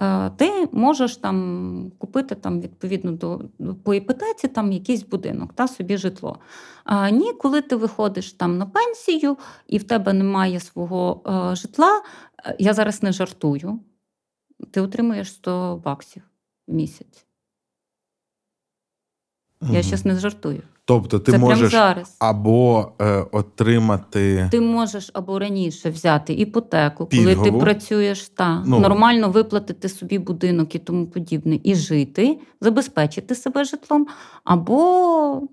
Е, ти можеш там купити там відповідно до по іпотеці там якийсь будинок та собі житло. А ні, коли ти виходиш там на пенсію і в тебе немає свого е, житла, е, я зараз не жартую ти отримуєш 100 баксів в місяць. Угу. Я зараз не жартую. Тобто ти Це можеш зараз. або е, отримати. Ти можеш або раніше взяти іпотеку, Пільгову. коли ти працюєш та ну. нормально виплатити собі будинок і тому подібне, і жити, забезпечити себе житлом, або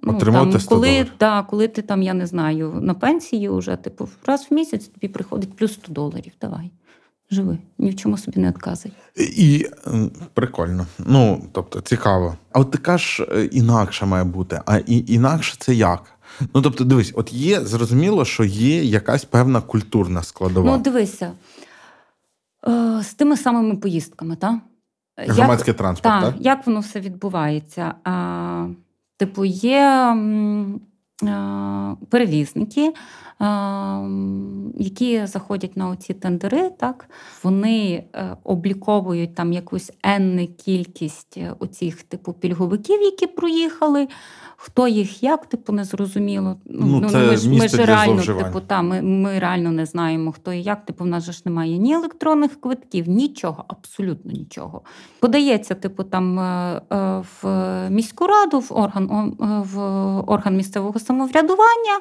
ну, там, коли та, коли ти там, я не знаю, на пенсії вже типу раз в місяць тобі приходить плюс 100 доларів. Давай живи, ні в чому собі не відказуй. І прикольно. Ну, тобто, цікаво. А от ти кажеш, е, інакше має бути. А і, інакше це як? Ну, тобто, дивись, от є, зрозуміло, що є якась певна культурна складова. Ну, дивися, е, з тими самими поїздками, так? Громадський як, транспорт, та, так? Як воно все відбувається? А, Типу, є перевізники, які заходять на оці тендери, так вони е, обліковують там якусь енну кількість е, оцих типу пільговиків, які проїхали. Хто їх як, типу, не зрозуміло. Ну, ну, ну це Ми ж ми ж реально, типу, та, ми ми реально не знаємо, хто і як. Типу, в нас же ж немає ні електронних квитків, нічого, абсолютно нічого. Подається, типу, там е, в міську раду, в орган в орган місцевого самоврядування.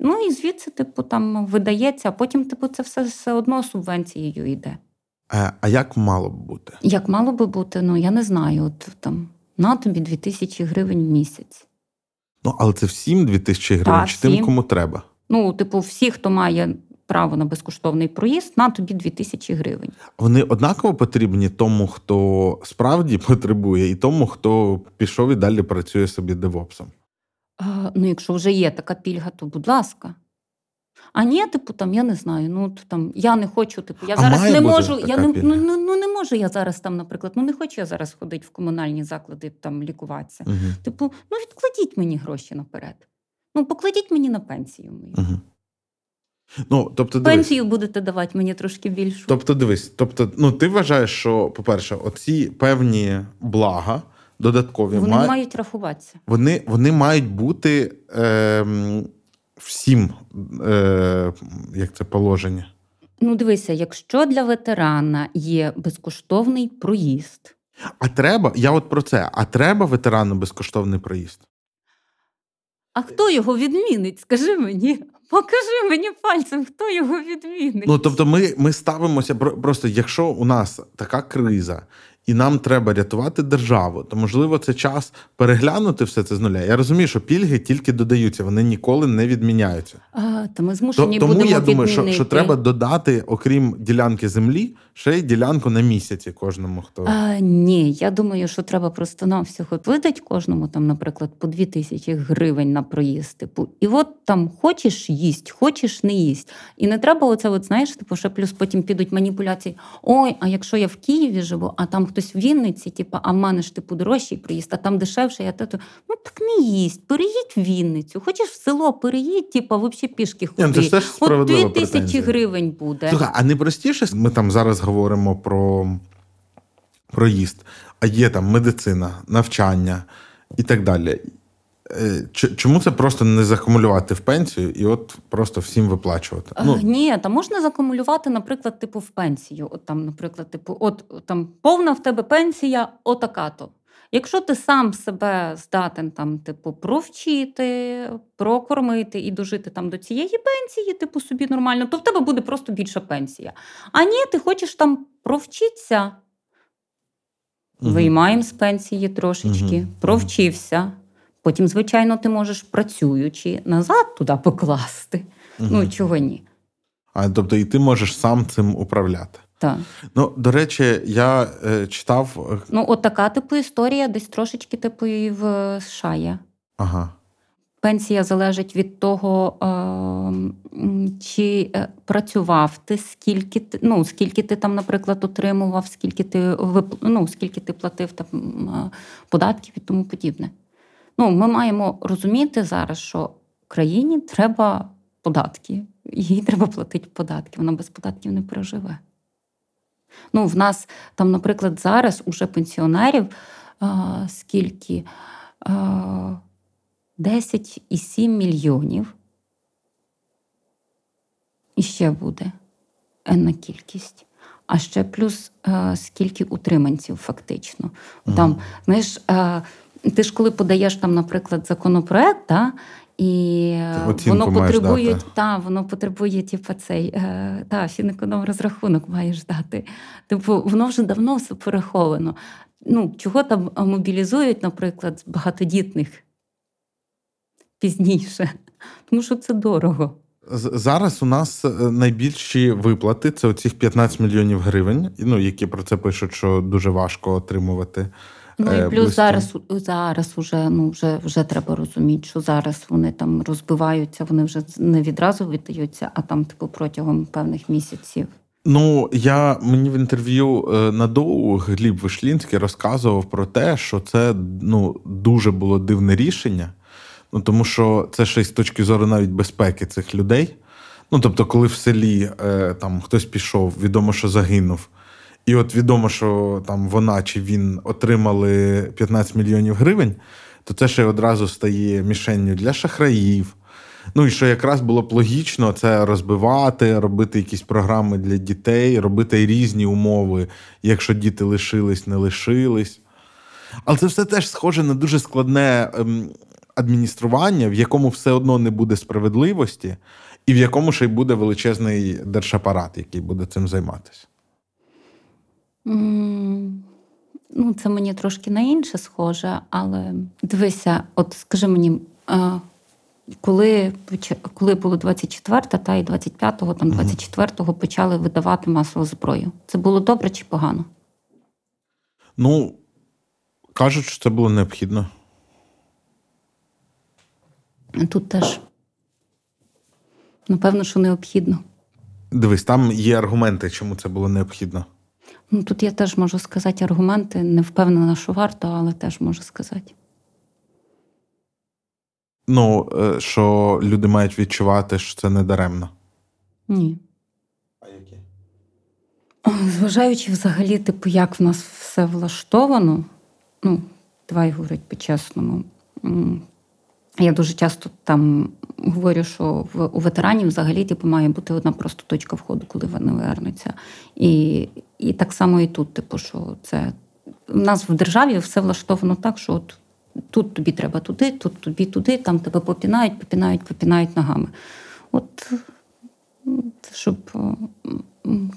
Ну і звідси, типу, там видається, а потім, типу, це все все одно субвенцією йде. А, а як мало б бути? Як мало би бути, ну я не знаю. От там на тобі 2000 гривень в місяць. Ну, але це всім 2000 гривень, чи тим, кому треба? Ну, типу, всі, хто має право на безкоштовний проїзд, на тобі 2000 гривень. Вони однаково потрібні тому, хто справді потребує, і тому, хто пішов і далі працює собі девопсом. Ну, якщо вже є така пільга, то будь ласка. А ні, типу, там я не знаю. Ну там я не хочу, типу, я а зараз не можу. Я не ну, ну, ну не можу я зараз там, наприклад, ну не хочу я зараз ходити в комунальні заклади там лікуватися. Угу. Типу, ну відкладіть мені гроші наперед. Ну, покладіть мені на пенсію мою. Угу. Ну, тобто, Пенсію дивись. будете давати мені трошки більшу. Тобто, дивись, тобто, ну ти вважаєш, що, по-перше, оці певні блага додаткові вони має... мають рахуватися. Вони вони мають бути е, всім, е, як це положення. Ну, дивися, якщо для ветерана є безкоштовний проїзд. А треба, я от про це. А треба ветерану безкоштовний проїзд? А хто його відмінить? Скажи мені. Покажи мені пальцем, хто його відмінить. Ну тобто, ми ми ставимося просто, якщо у нас така криза, і нам треба рятувати державу, то можливо це час переглянути все це з нуля. Я розумію, що пільги тільки додаються, вони ніколи не відміняються. А, то ми змушені то, Тому будемо я думаю, що що треба додати, окрім ділянки землі, ще й ділянку на місяці кожному. Хто А, ні, я думаю, що треба просто на всього видати кожному там, наприклад, по дві тисячі гривень на проїзд. Типу, і от там хочеш їсть, хочеш не їсть. І не треба оце, от знаєш, типу, ще плюс потім підуть маніпуляції. Ой, а якщо я в Києві живу, а там хтось в Вінниці, типу, а в мене ж типу дорожчий приїзд, а там дешевше, я тато. Ну так не їсть, переїдь в Вінницю. Хочеш в село, переїдь, типу, взагалі пішки ходи. Ні, ну, це ж От дві тисячі гривень буде. Слухай, а не простіше, ми там зараз говоримо про проїзд, а є там медицина, навчання і так далі. Е, чому це просто не закумулювати в пенсію і от просто всім виплачувати? Ну ні, та можна закумулювати, наприклад, типу в пенсію. От там, наприклад, типу, от там повна в тебе пенсія, отака-то. Якщо ти сам себе здатен там, типу, провчити, прокормити і дожити там до цієї пенсії, типу собі нормально, то в тебе буде просто більша пенсія. А ні, ти хочеш там провчитися. Угу. Виймаємо з пенсії трошечки, угу. провчився. Потім, звичайно, ти можеш працюючи назад туди покласти. Угу. Ну чого ні? А тобто, і ти можеш сам цим управляти. Так. Ну, до речі, я е, читав. Е, ну, от така типу історія, десь трошечки типу і в США є. Ага. Пенсія залежить від того, чи е, працював ти, скільки ти, ну, скільки ти там, наприклад, отримував, скільки ти ну, скільки ти платив там податків і тому подібне. Ну, Ми маємо розуміти зараз, що країні треба податки, їй треба платити податки, вона без податків не проживе. Ну, В нас там, наприклад, зараз уже пенсіонерів а, скільки. А, 10,7 мільйонів. І ще буде енна кількість. А ще плюс е, скільки утриманців, фактично. Ага. Там, знаєш, е, ти ж коли подаєш там, наприклад, законопроект, та, і воно потребує, та, воно потребує, типу, цей е, та, фінеконом розрахунок маєш дати. Типу, воно вже давно все переховано. Ну, Чого там мобілізують, наприклад, багатодітних пізніше, тому що це дорого. Зараз у нас е, найбільші виплати це оцих 15 мільйонів гривень, ну які про це пишуть, що дуже важко отримувати. Ну і е, плюс близькі. зараз зараз уже ну вже вже треба розуміти, що зараз вони там розбиваються, вони вже не відразу віддаються, а там, типу, протягом певних місяців. Ну я мені в інтерв'ю е, на доу Гліб Вишлінський розказував про те, що це ну дуже було дивне рішення. Ну тому що це ще й з точки зору навіть безпеки цих людей. Ну тобто, коли в селі е, там хтось пішов, відомо, що загинув, і от відомо, що там вона чи він отримали 15 мільйонів гривень, то це ще одразу стає мішенню для шахраїв. Ну і що якраз було б логічно це розбивати, робити якісь програми для дітей, робити різні умови, якщо діти лишились, не лишились. Але це все теж схоже на дуже складне ем, адміністрування, в якому все одно не буде справедливості, і в якому ще й буде величезний держапарат, який буде цим займатися. Ну, Це мені трошки на інше схоже, але дивися, от скажи мені, коли коли було 24 та і 25-го, там 24-го почали видавати масову зброю. Це було добре чи погано? Ну, кажуть, що це було необхідно. Тут теж, напевно, що необхідно. Дивись, там є аргументи, чому це було необхідно. Ну, Тут я теж можу сказати аргументи. Не впевнена, що варто, але теж можу сказати. Ну, е, що люди мають відчувати, що це не даремно. Ні. А які? Зважаючи взагалі, типу, як в нас все влаштовано, ну, давай говорити по-чесному. Я дуже часто там говорю, що в у ветеранів взагалі типу, має бути одна просто точка входу, коли вони вернуться. І і так само і тут, типу, що це у нас в державі все влаштовано так, що от тут тобі треба туди, тут тобі туди, там тебе попінають, попінають, попінають ногами. От щоб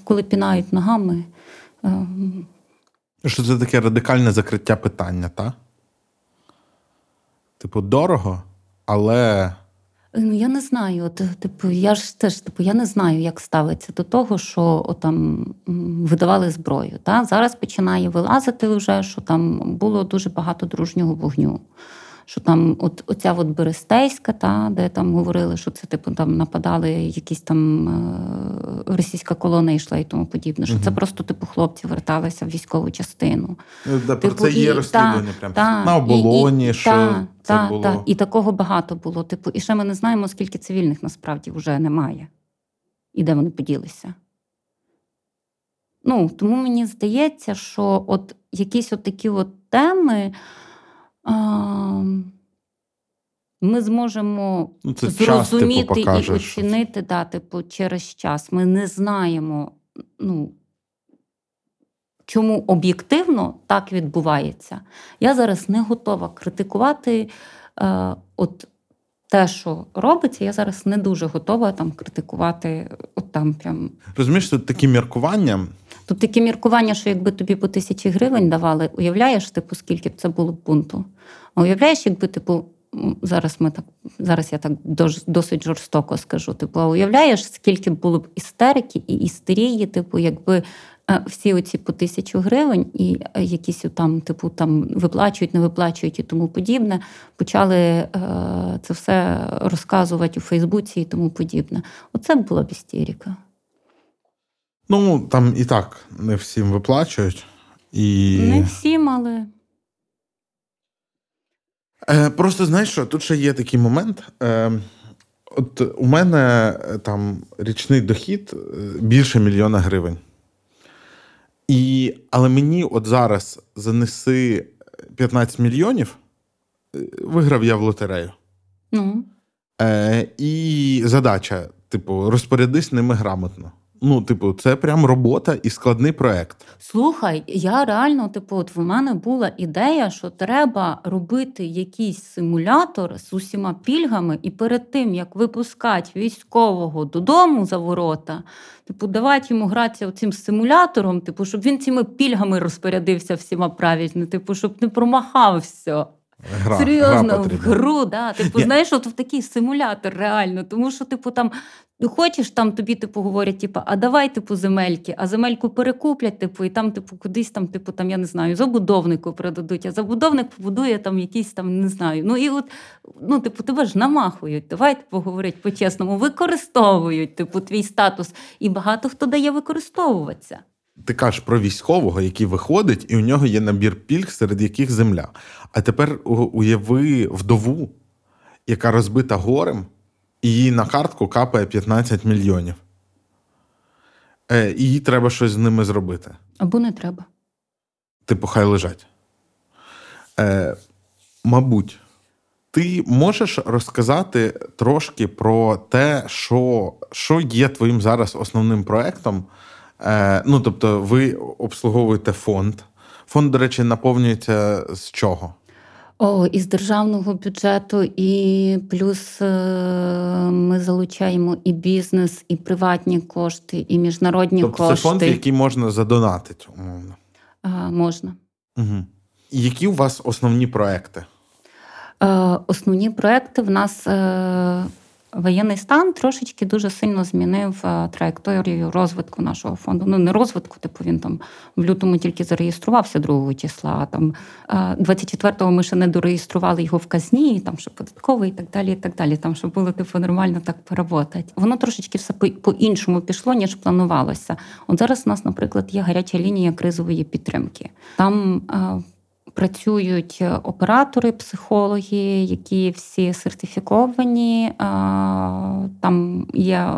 коли пінають ногами. Ем, що це таке радикальне закриття питання, так? Типу, дорого, але. Ну, я не знаю. Типу, я ж теж типу, я не знаю, як ставиться до того, що там видавали зброю. Та? Зараз починає вилазити вже, що там було дуже багато дружнього вогню що там от оця от Берестейська, та, де там говорили, що це типу там нападали якісь там е, російська колона йшла і тому подібне. Що угу. це просто типу хлопці верталися в військову частину. Ну, да, типу, Про це є і, розслідування та, прям та, на оболоні. І, і, що та, це та, було. Та, І такого багато було. Типу, і ще ми не знаємо, скільки цивільних насправді вже немає. І де вони поділися. Ну, Тому мені здається, що от якісь от такі от теми ми зможемо ну, це зрозуміти час, типу, і оцінити да, типу, через час. Ми не знаємо, ну, чому об'єктивно так відбувається. Я зараз не готова критикувати е, от те, що робиться, я зараз не дуже готова там критикувати. от там прям. Розумієш, тут такі міркування. Тут такі міркування, що якби тобі по тисячі гривень давали, уявляєш, типу, скільки б це було б бунту? А уявляєш, якби типу, зараз ми так, зараз я так досить жорстоко скажу. Типу, а уявляєш, скільки було б істерики і істерії, типу, якби е, всі оці по тисячу гривень і е, якісь там, типу, там виплачують, не виплачують і тому подібне, почали е, це все розказувати у Фейсбуці і тому подібне. Оце була б істерика. Ну, там і так не всім виплачують. І... Не всім, але. Е, Просто знаєш що, тут ще є такий момент. Е, От у мене е, там річний дохід е, більше мільйона гривень. І, Але мені от зараз занеси 15 мільйонів, е, виграв я в лотерею. Ну. Е, І задача: типу, розпорядись ними грамотно. Ну, типу, це прям робота і складний проект. Слухай, я реально, типу, от в мене була ідея, що треба робити якийсь симулятор з усіма пільгами, і перед тим як випускати військового додому за ворота, типу, давати йому гратися цим симулятором, типу, щоб він цими пільгами розпорядився всіма правильно, типу, щоб не промахав все. Гра, Серйозно, гра в гру, да. Типу, Я- знаєш, от в такий симулятор реально. Тому що, типу, там ти хочеш, там тобі типу говорять, типу, а давай, типу, земельки, а земельку перекуплять, типу, і там, типу, кудись там, типу, там, я не знаю, забудовнику продадуть, а забудовник побудує там якийсь там, не знаю. Ну і от, ну, типу, тебе ж намахують. Давай типу, говорити по-чесному, використовують, типу, твій статус. І багато хто дає використовуватися. Ти кажеш про військового, який виходить, і у нього є набір пільг, серед яких земля. А тепер уяви вдову, яка розбита горем, і їй на картку капає 15 мільйонів. Е, і їй треба щось з ними зробити. Або не треба. Типу, хай лежать. Е, мабуть, ти можеш розказати трошки про те, що, що є твоїм зараз основним проектом. Е, ну, тобто, ви обслуговуєте фонд. Фонд, до речі, наповнюється з чого? О, із державного бюджету, і плюс е, ми залучаємо і бізнес, і приватні кошти, і міжнародні тобто, кошти. це фонд, які який можна задонатити, умовно. А, можна. Угу. Які у вас основні проекти? Е, Основні проекти в нас е, воєнний стан трошечки дуже сильно змінив е, траєкторію розвитку нашого фонду. Ну, не розвитку, типу він там в лютому тільки зареєструвався 2 числа. а Там е, 24-го ми ще не дореєстрували його в казні, там ще податковий і так далі. і так далі. Там щоб було типу нормально так поработати. Воно трошечки все по- по-іншому пішло, ніж планувалося. От зараз у нас, наприклад, є гаряча лінія кризової підтримки. Там е, Працюють оператори, психологи, які всі сертифіковані. Там є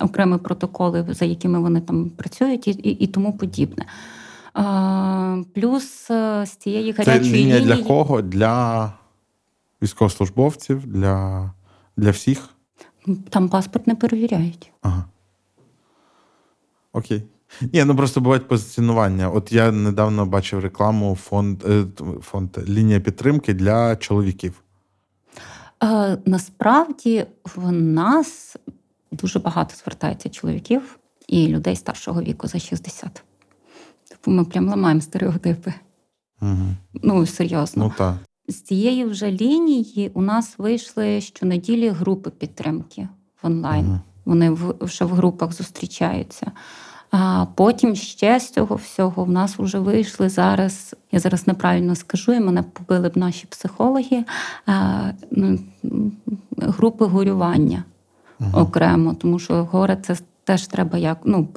окремі протоколи, за якими вони там працюють, і, і, тому подібне. Плюс е, з цієї Це гарячої лінія лінії для кого? Для військовослужбовців, для, для всіх? там паспорт не перевіряють. Ага. Окей. Ні, ну просто бувають позиціонування. От я недавно бачив рекламу фонд, е, фонд лінія підтримки для чоловіків. Е, Насправді в нас дуже багато звертається чоловіків і людей старшого віку за 60. Тобто ми прям ламаємо стереотипи. Угу. Ну, серйозно. Ну так. З цієї вже лінії у нас вийшли щонеділі групи підтримки в онлайн. Мгм. Вони в, вже в групах зустрічаються. А потім ще з цього всього в нас вже вийшли зараз. Я зараз неправильно скажу, і мене побили б наші психологи. Ну, групи горювання окремо, тому що горе це теж треба як ну,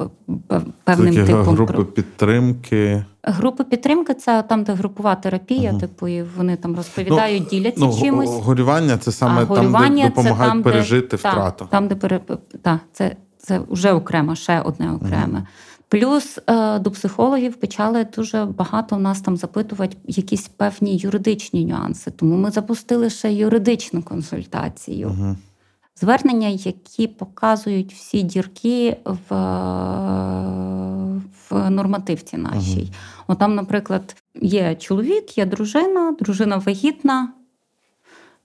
певним Такі типом. групи підтримки. Групи підтримки це там, де групова терапія, Мгм. типу, і вони там розповідають, діляться Ну, чимось. горювання це саме а там, горювання де допомагають там, пережити де, втрату. Та, там, де пере... та, це, це вже окремо, ще одне окреме. Плюс е, до психологів почали дуже багато в нас там запитувати якісь певні юридичні нюанси. Тому ми запустили ще юридичну консультацію. Угу. Звернення, які показують всі дірки в, в нормативці нашій. От там, наприклад, є чоловік, є дружина, дружина вагітна,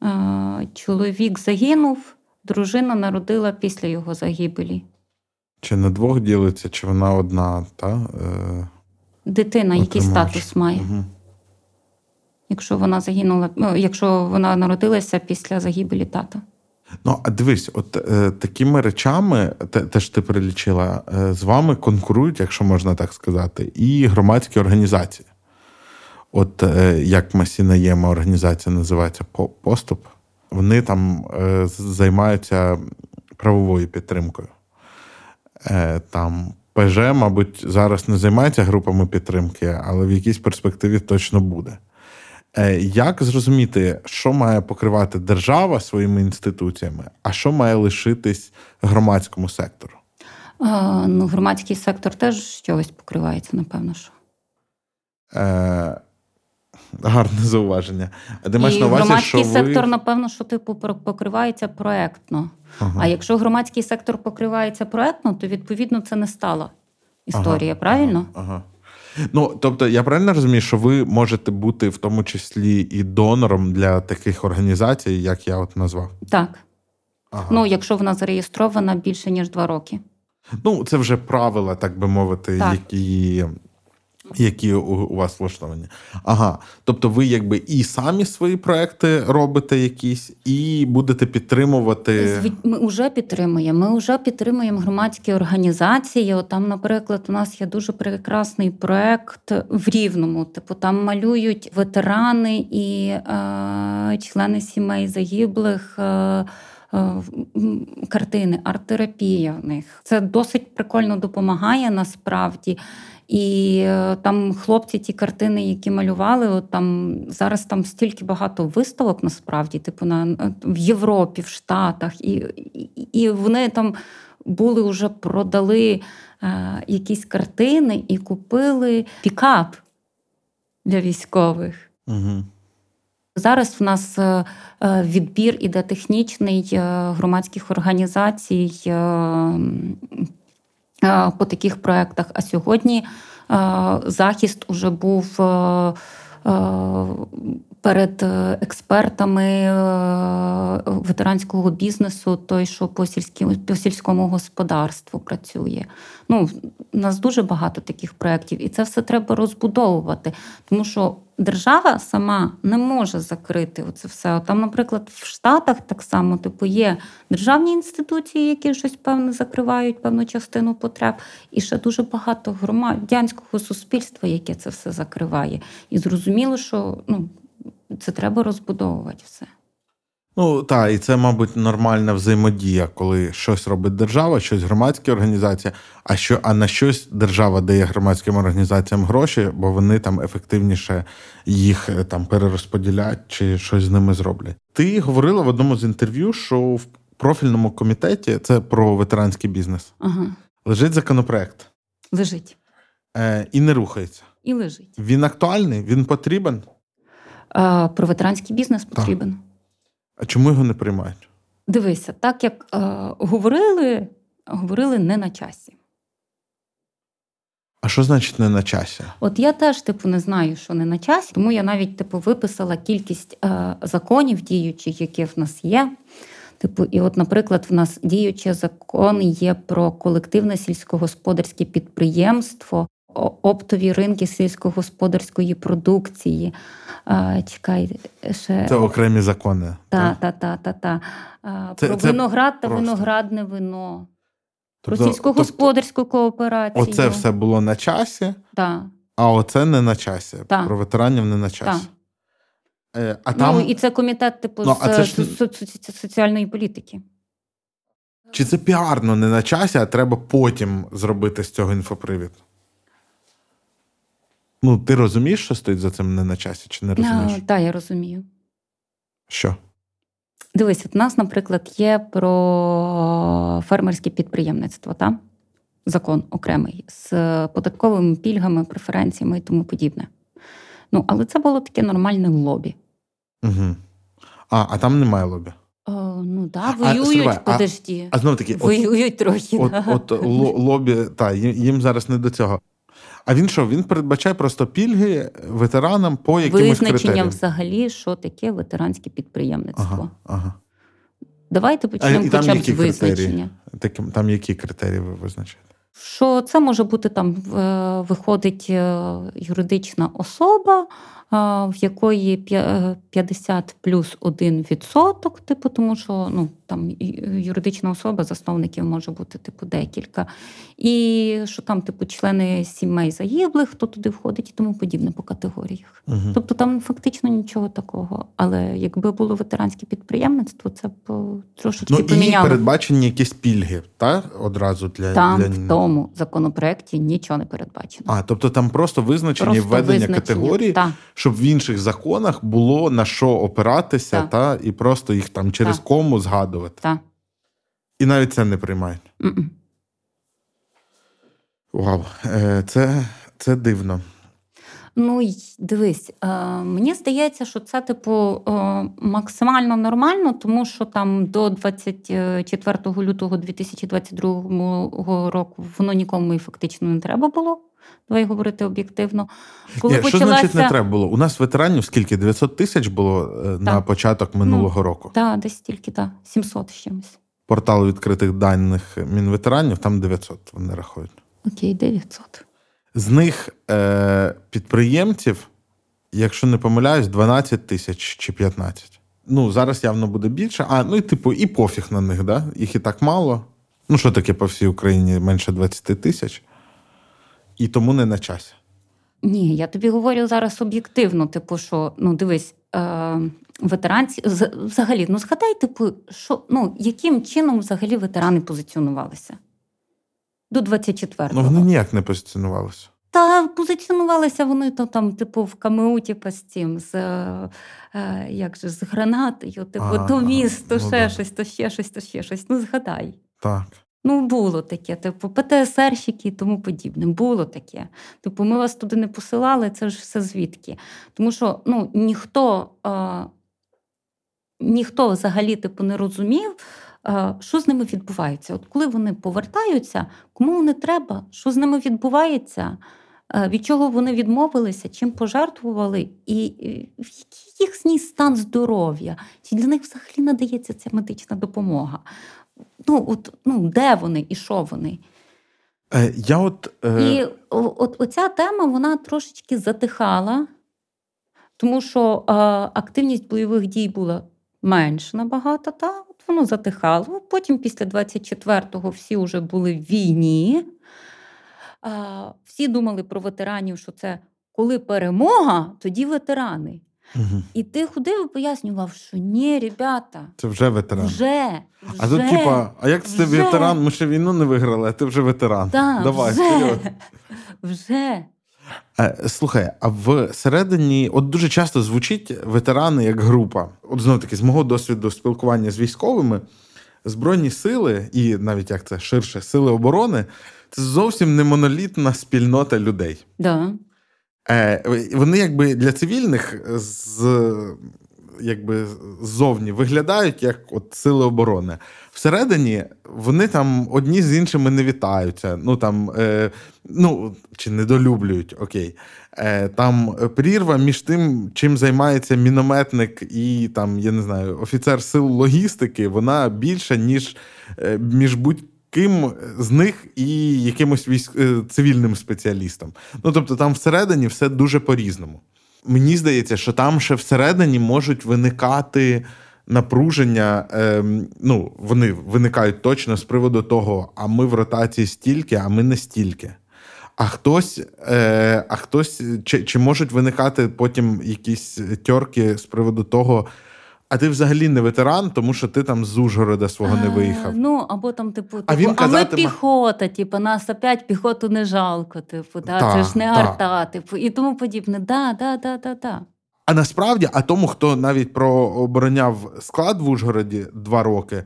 е, чоловік загинув, дружина народила після його загибелі. Чи на двох ділиться, чи вона одна, та? Е, Дитина, який статус має, Угу. якщо вона загинула, ну, якщо вона народилася після загибелі тата. Ну, а дивись, от е, такими речами, те, теж ти перелічила, е, з вами конкурують, якщо можна так сказати, і громадські організації. От е, як Масінаєма організація називається Поступ, вони там е, займаються правовою підтримкою. Е, там ПЖ, мабуть, зараз не займається групами підтримки, але в якійсь перспективі точно буде. Е, як зрозуміти, що має покривати держава своїми інституціями, а що має лишитись громадському сектору? А, ну, Громадський сектор теж чогось покривається, напевно. що. Е, Гарне зауваження. А ти маєш на увазі, Громадський що сектор, ви... напевно, що типу покривається проектно. Ага. А якщо громадський сектор покривається проектно, то відповідно це не стала історія, ага. правильно? Ага. Ну, тобто, я правильно розумію, що ви можете бути в тому числі і донором для таких організацій, як я от назвав? Так. Ага. Ну, якщо вона зареєстрована більше ніж два роки. Ну, це вже правила, так би мовити, так. які які у, вас влаштовані. Ага. Тобто, ви якби і самі свої проекти робите якісь, і будете підтримувати. Ми вже підтримуємо. Ми вже підтримуємо громадські організації. Там, наприклад, у нас є дуже прекрасний проект в Рівному. Типу, там малюють ветерани і е, члени сімей загиблих. Е, е Картини, арт-терапія в них це досить прикольно допомагає насправді. І е, там хлопці, ті картини, які малювали, от там зараз там стільки багато виставок насправді, типу на в Європі, в Штатах, і, і, і вони там були вже продали е, якісь картини і купили пікап для військових. Угу. Зараз в нас е, е, відбір іде технічний громадських організацій Е, по таких проектах. А сьогодні е, захист уже був е, перед експертами ветеранського бізнесу, той, що по сільському, по сільському господарству працює. Ну, У нас дуже багато таких проєктів, і це все треба розбудовувати, тому що держава сама не може закрити це все. Там, наприклад, в Штатах так само типу є державні інституції, які щось певне закривають певну частину потреб, і ще дуже багато громадянського суспільства, яке це все закриває. І зрозуміло, що ну, це треба розбудовувати все. Ну так, і це, мабуть, нормальна взаємодія, коли щось робить держава, щось громадська організація, а що а на щось держава дає громадським організаціям гроші, бо вони там ефективніше їх е, там перерозподілять чи щось з ними зроблять. Ти говорила в одному з інтерв'ю, що в профільному комітеті це про ветеранський бізнес. Ага. Лежить законопроект. Лежить. Е, І не рухається. І лежить. Він актуальний, він потрібен. Е, Про ветеранський бізнес потрібен. Так. А чому його не приймають? Дивися, так як е, говорили, говорили не на часі. А що значить не на часі? От я теж типу не знаю, що не на часі, тому я навіть типу виписала кількість е, законів діючих, які в нас є. Типу, і, от, наприклад, в нас діючий закон є про колективне сільськогосподарське підприємство, оптові ринки сільськогосподарської продукції. Чекай, ще... Це окремі закони. Та, та, та, та, та. Про це виноград та просто. виноградне вино. Тобто, про сільськогосподарську тобто, кооперацію. Оце все було на часі, та. а оце не на часі. Та. Про ветеранів не на часі. Та. Е, а там... Ну, І це комітет типу ну, з ж... соціальної політики. Чи це піарно не на часі, а треба потім зробити з цього інфопривід? Ну, ти розумієш, що стоїть за цим не на часі, чи не розумієш? Так, да, я розумію. Що? Дивись, от у нас, наприклад, є про фермерське підприємництво, так? закон окремий з податковими пільгами, преференціями і тому подібне. Ну, але це було таке нормальне лобі. Угу. А а там немає лобі. О, Ну так, да, воюють, а, подожді. А, а знов таки, воюють от, трохи. От, от, от лобі, та, їм зараз не до цього. А він що? Він передбачає просто пільги ветеранам по якимось Визначення критеріям? взагалі, що таке ветеранське підприємництво. Ага, ага. Давайте почнемо хоча б з визначення. Такі, там які критерії ви визначаєте? Що це може бути там виходить юридична особа в якої 50 плюс 1 відсоток, типу, тому що ну, там юридична особа, засновників може бути типу декілька. І що там, типу, члени сімей загиблих, хто туди входить і тому подібне по категоріях. Угу. Тобто там фактично нічого такого. Але якби було ветеранське підприємництво, це б трошечки ну, поміняло. І передбачені якісь пільги, та одразу для там для... в тому законопроекті нічого не передбачено. А тобто там просто визначені просто введення визначені, категорії. Та щоб в інших законах було на що опиратися, та, та і просто їх там через та. кому згадувати. Так. І навіть це не приймають. Mm-mm. Вау, е, це, це дивно. Ну, дивись, е, мені здається, що це, типу, е, максимально нормально, тому що там до 24 лютого 2022 року воно нікому і фактично не треба було. Давай говорити об'єктивно. Коли Ні, почалася... Що значить не треба було? У нас ветеранів скільки? 900 тисяч було е, так. на початок минулого ну, року? Так, десь стільки, так, 700 з чимось. Портал відкритих даних мінветеранів, там 900 вони рахують. Окей, 900. З них е, підприємців, якщо не помиляюсь, 12 тисяч чи 15. Ну, зараз явно буде більше. А, ну і типу, і пофіг на них, да? Їх і так мало. Ну, що таке по всій Україні менше 20 тисяч і тому не на часі. Ні, я тобі говорю зараз об'єктивно, типу, що ну дивись, е, ветеранці взагалі, ну згадай, типу, що ну яким чином взагалі ветерани позиціонувалися до 24-го? Ну вони ніяк не позиціонувалися. Та позиціонувалися вони то там, типу, в КМУ, типу, з цим, з е, е як же, з гранатою, типу, а, то міст, то ну, ще щось, то ще щось, то ще щось. Ну, згадай. Так. Ну, було таке, типу, ПТСРщики і тому подібне. Було таке. Типу, ми вас туди не посилали, це ж все звідки. Тому що ну, ніхто а, ніхто взагалі типу, не розумів, що з ними відбувається. От коли вони повертаються, кому вони треба, що з ними відбувається, від чого вони відмовилися, чим пожертвували, і, і який їхній стан здоров'я, чи для них взагалі надається ця медична допомога? Ну, от, ну, де вони і що вони. Е, я от, е... І от оця тема вона трошечки затихала, тому що е, активність бойових дій була менш набагато, та от воно затихало. Потім, після 24-го, всі вже були в війні. Всі думали про ветеранів, що це коли перемога, тоді ветерани. Угу. І ти ходив і пояснював, що ні, ребята, це вже ветеран. Вже, А тут, типа, а як це вже. ветеран? Ми ще війну не виграли, а ти вже ветеран. Так, Давай, вже. вперед. Вже. Е, слухай, а всередині, от дуже часто звучить ветерани як група. От знову таки, з мого досвіду спілкування з військовими, Збройні сили, і навіть як це ширше, сили оборони це зовсім не монолітна спільнота людей. Да. Е, Вони якби для цивільних з якби ззовні виглядають як от сили оборони. Всередині вони там одні з іншими не вітаються. Ну там е, ну чи недолюблюють, окей. Е, Там прірва між тим, чим займається мінометник і там, я не знаю, офіцер сил логістики, вона більша, ніж е, між будь ким з них і якимось військ... Е, цивільним спеціалістом. Ну тобто, там всередині все дуже по-різному. Мені здається, що там ще всередині можуть виникати напруження. Е, ну, вони виникають точно з приводу того, а ми в ротації стільки, а ми не стільки. А хтось, е, а хтось, чи, чи можуть виникати потім якісь тьорки з приводу того. А ти взагалі не ветеран, тому що ти там з Ужгорода свого не виїхав. Ну, або там, типу, типу а, він а ми піхота, типу, нас опять піхоту не жалко, типу, да, та, це ж не та. арта, типу, і тому подібне. Да, да, да, да, да. А насправді, а тому, хто навіть прообороняв склад в Ужгороді два роки.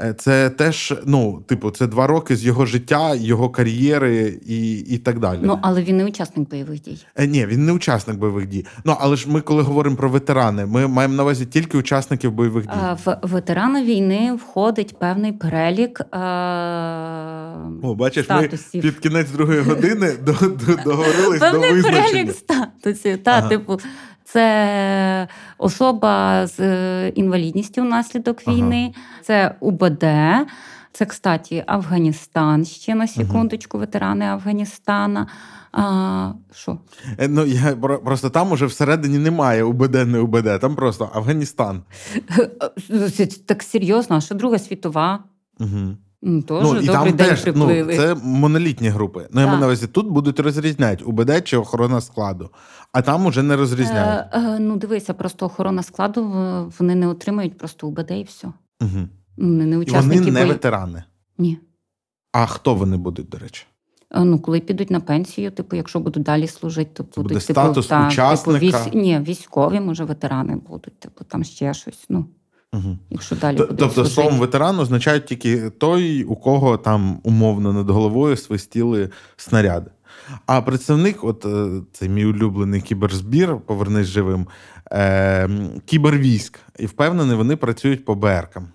Е, це теж, ну, типу, це два роки з його життя, його кар'єри і і так далі. Ну, але він не учасник бойових дій. Е, Ні, він не учасник бойових дій. Ну, але ж ми, коли говоримо про ветерани, ми маємо на увазі тільки учасників бойових дій. А, в ветерани війни входить певний перелік. А... О, бачиш, статусів. ми під кінець другої години договорились до визначення. Певний перелік статусів. Та, типу, це особа з е, інвалідністю внаслідок війни, ага. це УБД. Це, кстати, Афганістан ще на секундочку, ветерани Афганістана. А, Що? Е, ну, я Просто там уже всередині немає УБД, не УБД, там просто Афганістан. Так серйозно, а що Друга світова? Угу. Ну, ну, і там день теж, ну, Це монолітні групи. Ну, я маю на увазі, тут будуть розрізняти УБД чи охорона складу, а там уже не розрізняють. Е, е, Ну, дивися, просто охорона складу вони не отримають просто УБД і все. Угу. Вони не учасники. Вони не бої... ветерани. Ні. А хто вони будуть, до речі? Е, ну, коли підуть на пенсію, типу, якщо будуть далі служити, то будуть буде типу, статус та, учасника? Типу, військ... Ні, військові, може, ветерани будуть, типу, там ще щось. Ну. Угу. Якщо далі Т- Тобто словом ветеран означає тільки той, у кого там умовно над головою свистіли снаряди. А представник, от е, цей мій улюблений кіберзбір, повернись живим, е, кібервійськ, і впевнений, вони працюють по БРКам,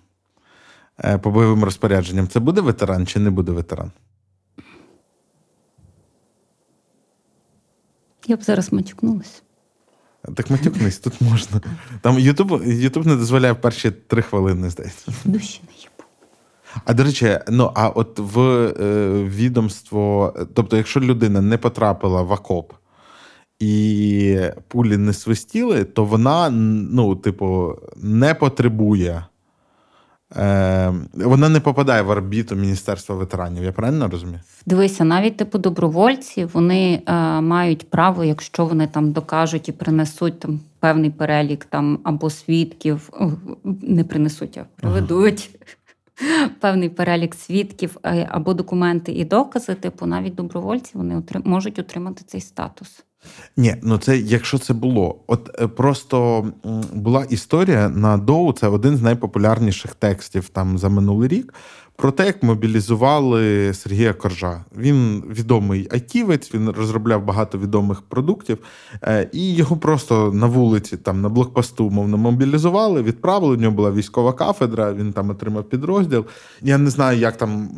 е, по бойовим розпорядженням. Це буде ветеран чи не буде ветеран? Я б зараз матюкнулася. Так матюкнись, тут можна. Там Ютуб Ютуб не дозволяє перші три хвилини, здається. Душі не їбу. А до речі, ну а от в е, відомство, тобто, якщо людина не потрапила в окоп і пулі не свистіли, то вона, ну, типу, не потребує Е, Вона не попадає в орбіту Міністерства ветеранів. Я правильно розумію? Дивися, навіть типу добровольці вони е, мають право, якщо вони там докажуть і принесуть там певний перелік там або свідків, не принесуть, а приведуть. Ага. Певний перелік свідків е, або документи і докази, типу, навіть добровольці вони отри- можуть отримати цей статус. Ні, ну це якщо це було. От е, просто була історія на Доу, це один з найпопулярніших текстів там за минулий рік. Про те, як мобілізували Сергія Коржа. Він відомий айтівець, він розробляв багато відомих продуктів, е, і його просто на вулиці, там на блокпосту, мовно, мобілізували, відправили. У нього була військова кафедра, він там отримав підрозділ. Я не знаю, як там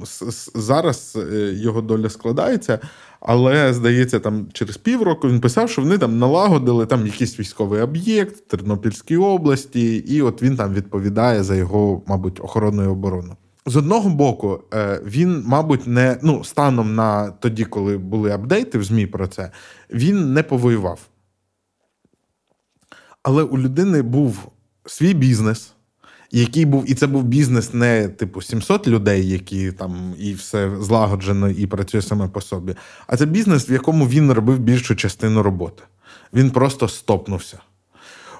зараз е, його доля складається. Але, здається, там через півроку він писав, що вони там налагодили там якийсь військовий об'єкт в Тернопільській області, і от він там відповідає за його, мабуть, охоронну оборону. З одного боку, е, він, мабуть, не ну, станом на тоді, коли були апдейти в ЗМІ про це, він не повоював. Але у людини був свій бізнес який був, і це був бізнес не типу 700 людей, які там і все злагоджено і працює саме по собі. А це бізнес, в якому він робив більшу частину роботи. Він просто стопнувся.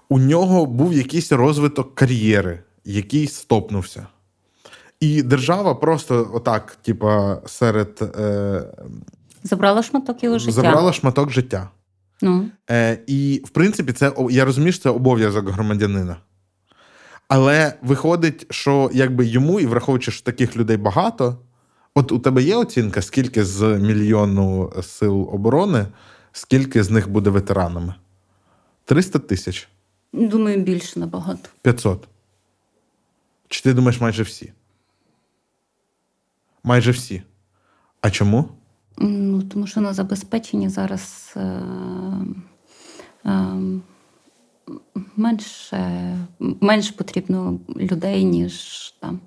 У нього був якийсь розвиток кар'єри, який стопнувся. І держава просто отак, типа, серед. Е, Забрала шматок його життя. Забрала шматок життя. Ну. Е, І, в принципі, це я розумію, що це обов'язок громадянина. Але виходить, що якби йому, і враховуючи, що таких людей багато, от у тебе є оцінка, скільки з мільйону сил оборони, скільки з них буде ветеранами? 300 тисяч? Думаю, більше набагато. 500. Чи ти думаєш майже всі? Майже всі. А чому? Ну, Тому що на забезпеченні зараз. Е- е- менше, менш потрібно людей, ніж там.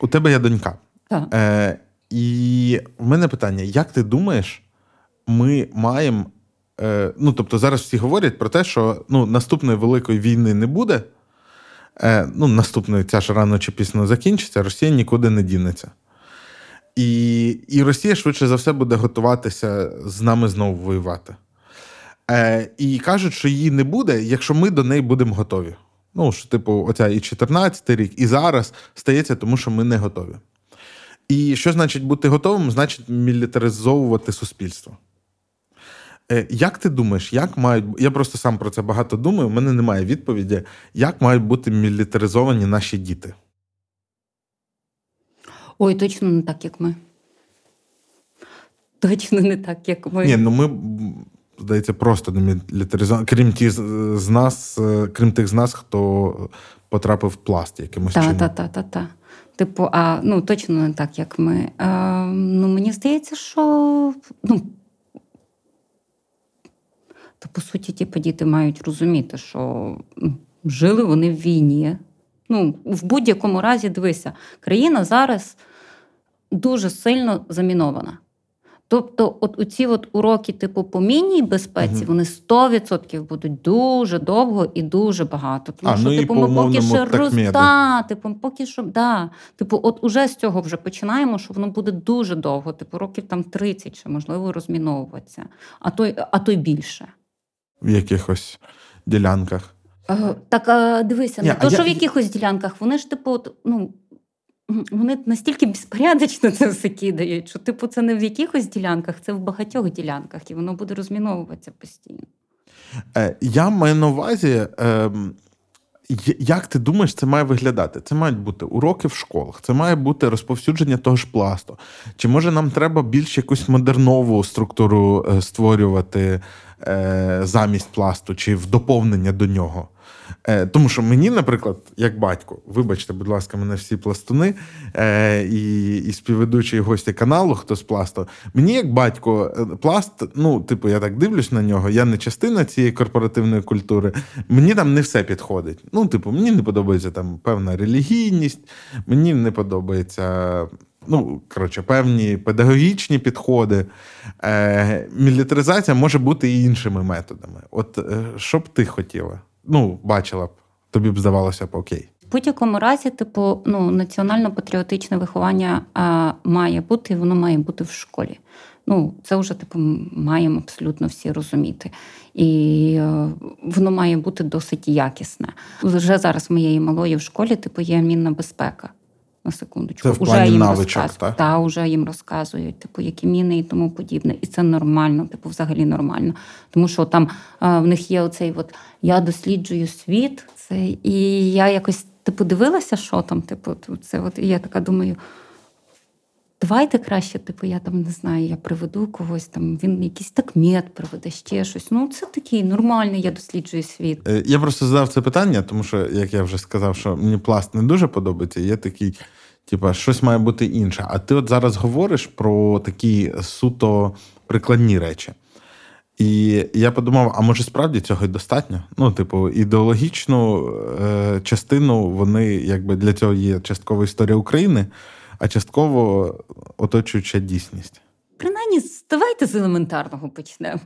У тебе є донька. Так. Е, І в мене питання: як ти думаєш, ми маємо. Е, ну, тобто, зараз всі говорять про те, що ну, наступної великої війни не буде. Е, Ну, наступної ця ж рано чи пізно закінчиться, Росія нікуди не дінеться. І і Росія швидше за все буде готуватися з нами знову воювати. Е, І кажуть, що її не буде, якщо ми до неї будемо готові. Ну, що, типу, оця і 14 рік, і зараз стається, тому що ми не готові. І що значить бути готовим? Значить мілітаризовувати суспільство. Е, Як ти думаєш, як мають. Я просто сам про це багато думаю, у мене немає відповіді, як мають бути мілітаризовані наші діти? Ой, точно не так, як ми. Точно не так, як ми. Ні, ну ми, здається, просто не мілітаризовані, крім ті з нас, е, крім тих з нас, хто потрапив в пласт якимось та, чином. Так, так, так, так. Типу, а ну точно не так, як ми. А, Ну, Мені здається, що ну, то по суті, ті типу, діти мають розуміти, що ну, жили вони в війні. Ну, в будь-якому разі, дивися, країна зараз дуже сильно замінована. Тобто, от оці от уроки, типу, по мінній безпеці, угу. вони 100% будуть дуже довго і дуже багато. Тому а, що, ну, типу, ми поки що роста, типу, поки що, да. Типу, от уже з цього вже починаємо, що воно буде дуже довго, типу, років там 30, чи можливо розміновуватися, а то, а то й більше. В якихось ділянках. Е, так дивися, не то, що я... в якихось ділянках, вони ж, типу, от, ну. Вони настільки безпорядочно це все кидають, що типу це не в якихось ділянках, це в багатьох ділянках, і воно буде розміновуватися постійно. Е, я маю на увазі, е, як ти думаєш, це має виглядати? Це мають бути уроки в школах, це має бути розповсюдження того ж пласту. Чи може нам треба більш якусь модернову структуру е, створювати е, замість пласту, чи в доповнення до нього? Е, Тому що мені, наприклад, як батько, вибачте, будь ласка, мене всі пластуни е, і і співведучі гості каналу, хто з пласту, мені, як батько, е, пласт, ну, типу, я так дивлюсь на нього, я не частина цієї корпоративної культури, мені там не все підходить. Ну, типу, мені не подобається там певна релігійність, мені не подобається. Ну, коротше, певні педагогічні підходи. Е, Мілітаризація може бути і іншими методами. От е, що б ти хотіла? Ну, бачила б, тобі б здавалося б окей. В будь-якому разі, типу, ну, національно-патріотичне виховання а, має бути, і воно має бути в школі. Ну, це вже типу маємо абсолютно всі розуміти. І е, воно має бути досить якісне. Вже зараз моєї малої в школі типу є мінна безпека на секундочку. Це в плані уже їм навичок, розказ... так? Та, вже їм розказують, типу, які міни і тому подібне. І це нормально, типу, взагалі нормально. Тому що там а, в них є оцей от я досліджую світ, це, і я якось типу дивилася, що там, типу, це от, і я така думаю. Давайте краще, типу, я там не знаю, я приведу когось, там він якийсь так мед приведе ще щось. Ну, це такий нормальний, я досліджую світ. Е, я просто задав це питання, тому що, як я вже сказав, що мені пласт не дуже подобається. Є такий, типу, щось має бути інше. А ти от зараз говориш про такі суто прикладні речі. І я подумав: а може справді цього й достатньо? Ну, типу, ідеологічну е, частину вони якби для цього є часткова історія України а частково оточуюча дійсність. Принаймні, давайте з елементарного почнемо.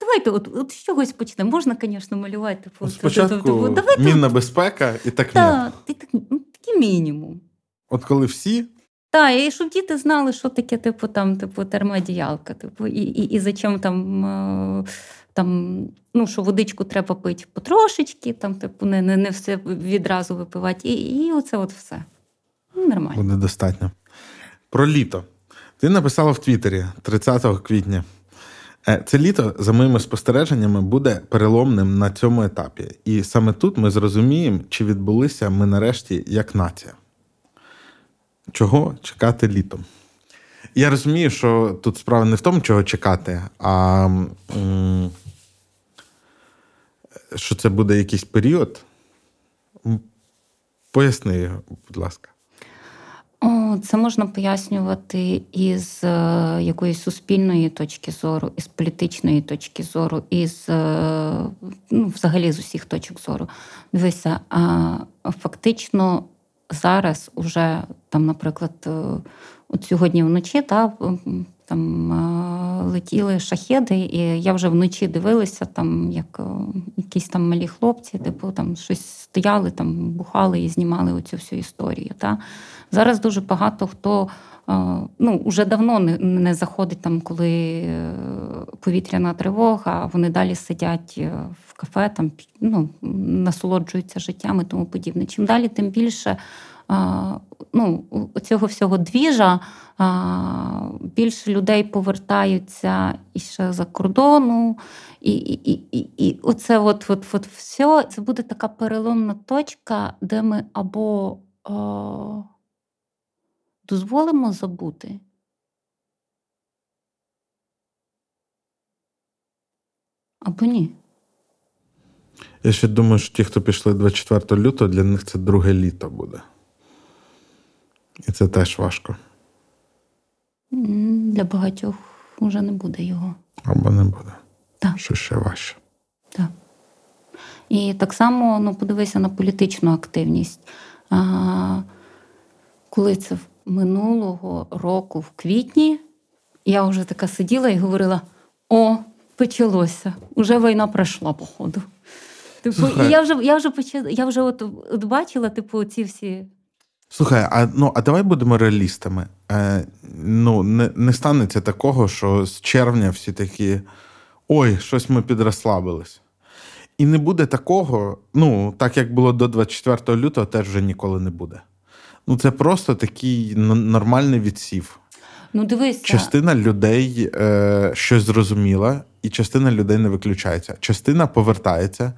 Давайте от от з чогось почнемо. Можна, звісно, малювати. Спочатку давайте мінна безпека і так Так, і так, ну, такий мінімум. От коли всі. Так, і щоб діти знали, що таке, типу, там, типу, термоодіялка, типу, і і, і за чим там, е, там, ну, що водичку треба пити потрошечки, там, типу, не не, не все відразу випивати. І і оце от все. Нормально. Буде достатньо. Про літо. Ти написала в Твіттері 30 квітня. Е, це літо, за моїми спостереженнями, буде переломним на цьому етапі. І саме тут ми зрозуміємо, чи відбулися ми нарешті як нація. Чого чекати літом? Я розумію, що тут справа не в тому, чого чекати, а що це буде якийсь період. Поясни, будь ласка. Це можна пояснювати із е, якоїсь суспільної точки зору, із політичної точки зору, із е, ну, взагалі з усіх точок зору. Дивися, фактично зараз уже там, наприклад, е, от сьогодні вночі та, там летіли шахеди, і я вже вночі дивилася, там як якісь там малі хлопці, типу там щось стояли, там бухали і знімали оцю всю історію. Та. Зараз дуже багато хто ну, вже давно не не заходить там, коли е, повітряна тривога, вони далі сидять е, в кафе, там ну, насолоджуються життям і тому подібне. Чим далі, тим більше ну, цього всього двіжа, більше людей повертаються і ще за кордону. І і, і, і оце от, от, от все, це буде така переломна точка, де ми або дозволимо забути. Або ні. Я ще думаю, що ті, хто пішли 24 лютого, для них це друге літо буде. І це теж важко. Для багатьох вже не буде його. Або не буде. Так. Що ще важче. Так. І так само ну, подивися на політичну активність. А, Коли це минулого року, в квітні, я вже така сиділа і говорила: о, почалося, уже війна пройшла, походу. Типу, і я вже я вже почала, я вже от, от бачила, типу, ці всі. Слухай, а ну а давай будемо реалістами. Е, Ну, не не станеться такого, що з червня всі такі ой, щось ми підрослабились. І не буде такого, ну, так як було до 24 лютого, теж вже ніколи не буде. Ну, це просто такий нормальний відсів. Ну, дивися. Частина людей е, щось зрозуміла, і частина людей не виключається. Частина повертається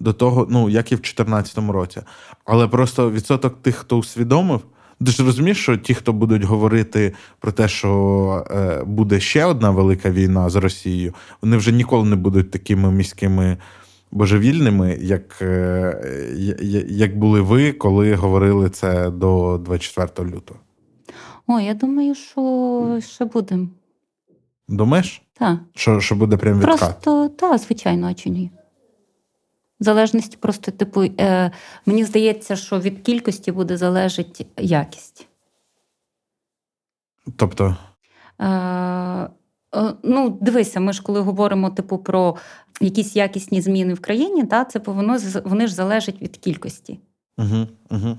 до того, ну, як і в 2014 році. Але просто відсоток тих, хто усвідомив, ти ж розумієш, що ті, хто будуть говорити про те, що е, буде ще одна велика війна з Росією, вони вже ніколи не будуть такими міськими божевільними, як, е, як були ви, коли говорили це до 24 лютого. О, я думаю, що ще будемо. Думаєш? Так. Що що буде прям відкат? Просто, так, звичайно, а чи ні. Залежності просто, типу, е, мені здається, що від кількості буде залежати якість. Тобто. Е, е, Ну, дивися, ми ж коли говоримо типу, про якісь якісні зміни в країні, та, це воно, вони ж залежать від кількості. Угу, угу.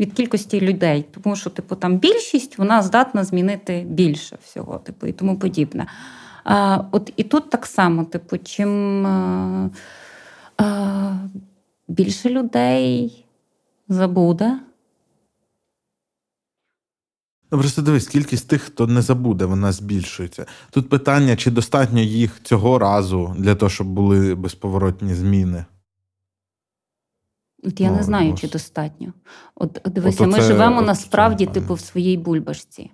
Від кількості людей. Тому що, типу, там більшість вона здатна змінити більше всього, типу, і тому подібне. А, От і тут так само, типу, чим. А, більше людей забуде. Ну, просто дивись, кількість тих, хто не забуде, вона збільшується. Тут питання, чи достатньо їх цього разу для того, щоб були безповоротні зміни. От я О, не знаю, Боже. чи достатньо. От дивися, От ми живемо насправді, типу, в своїй бульбашці.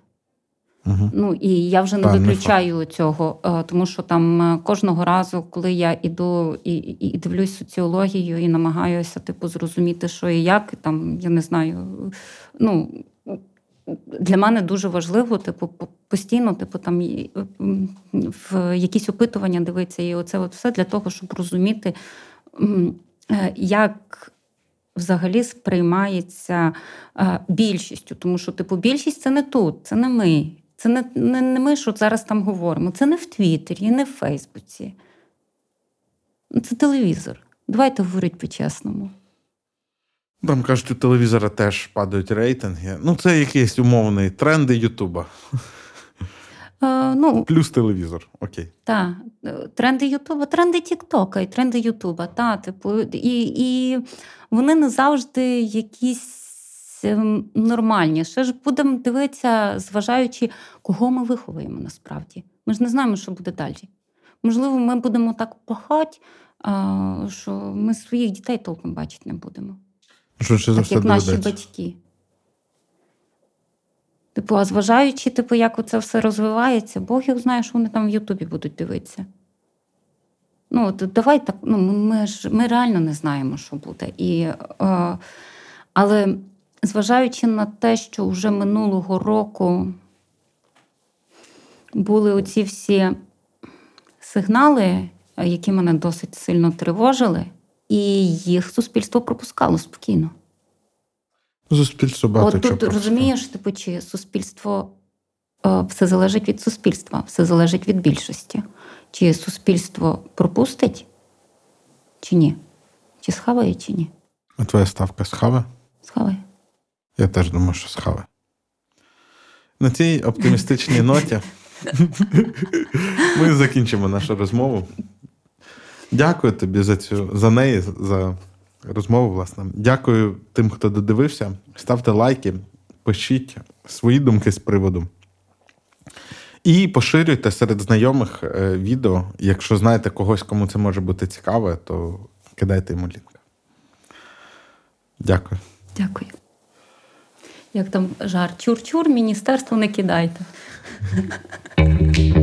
Угу. Ну і я вже не Та, виключаю не цього, е, тому що там е, кожного разу, коли я іду і і, дивлюсь соціологію, і намагаюся типу зрозуміти, що і як, там я не знаю. Ну для мене дуже важливо, типу, постійно, типу, там в якісь опитування дивитися, і оце от все для того, щоб розуміти, е, як. Взагалі сприймається більшістю, тому що типу більшість це не тут, це не ми. Це не, не, не ми, що зараз там говоримо. Це не в Твіттері, не в Фейсбуці. Це телевізор. Давайте говорити по-чесному. Там кажуть, у телевізора теж падають рейтинги. Ну, це якийсь умовний тренди Ютуба. Е, ну, Плюс телевізор. Окей. Так. Тренди Ютуба, тренди Тіктока і тренди Ютуба. Та, типу, і, і вони не завжди якісь. Ем, нормальні. Ще ж будемо дивитися, зважаючи, кого ми виховуємо насправді. Ми ж не знаємо, що буде далі. Можливо, ми будемо так пахати, що ми своїх дітей толком бачити не будемо. Що ще так, як наші батьки. Типу, а зважаючи, типу, як це все розвивається, Бог їх знає, що вони там в Ютубі будуть дивитися. Ну, от давай так, ну, ми ж ми реально не знаємо, що буде. І, е, Але зважаючи на те, що вже минулого року були оці всі сигнали, які мене досить сильно тривожили, і їх суспільство пропускало спокійно. Суспільство багато От тут розумієш, типу, чи суспільство е, все залежить від суспільства, все залежить від більшості. Чи суспільство пропустить, чи ні? Чи схаває, чи ні? А твоя ставка схаває? Схаває. Я теж думаю, що схаває. На цій оптимістичній ноті ми закінчимо нашу розмову. Дякую тобі за цю за неї, за розмову, власне. Дякую тим, хто додивився. Ставте лайки, пишіть свої думки з приводу. І поширюйте серед знайомих е, відео. Якщо знаєте когось, кому це може бути цікаве, то кидайте йому лінк. Дякую. Дякую. Як там жарт, чур-чур, міністерство не кидайте.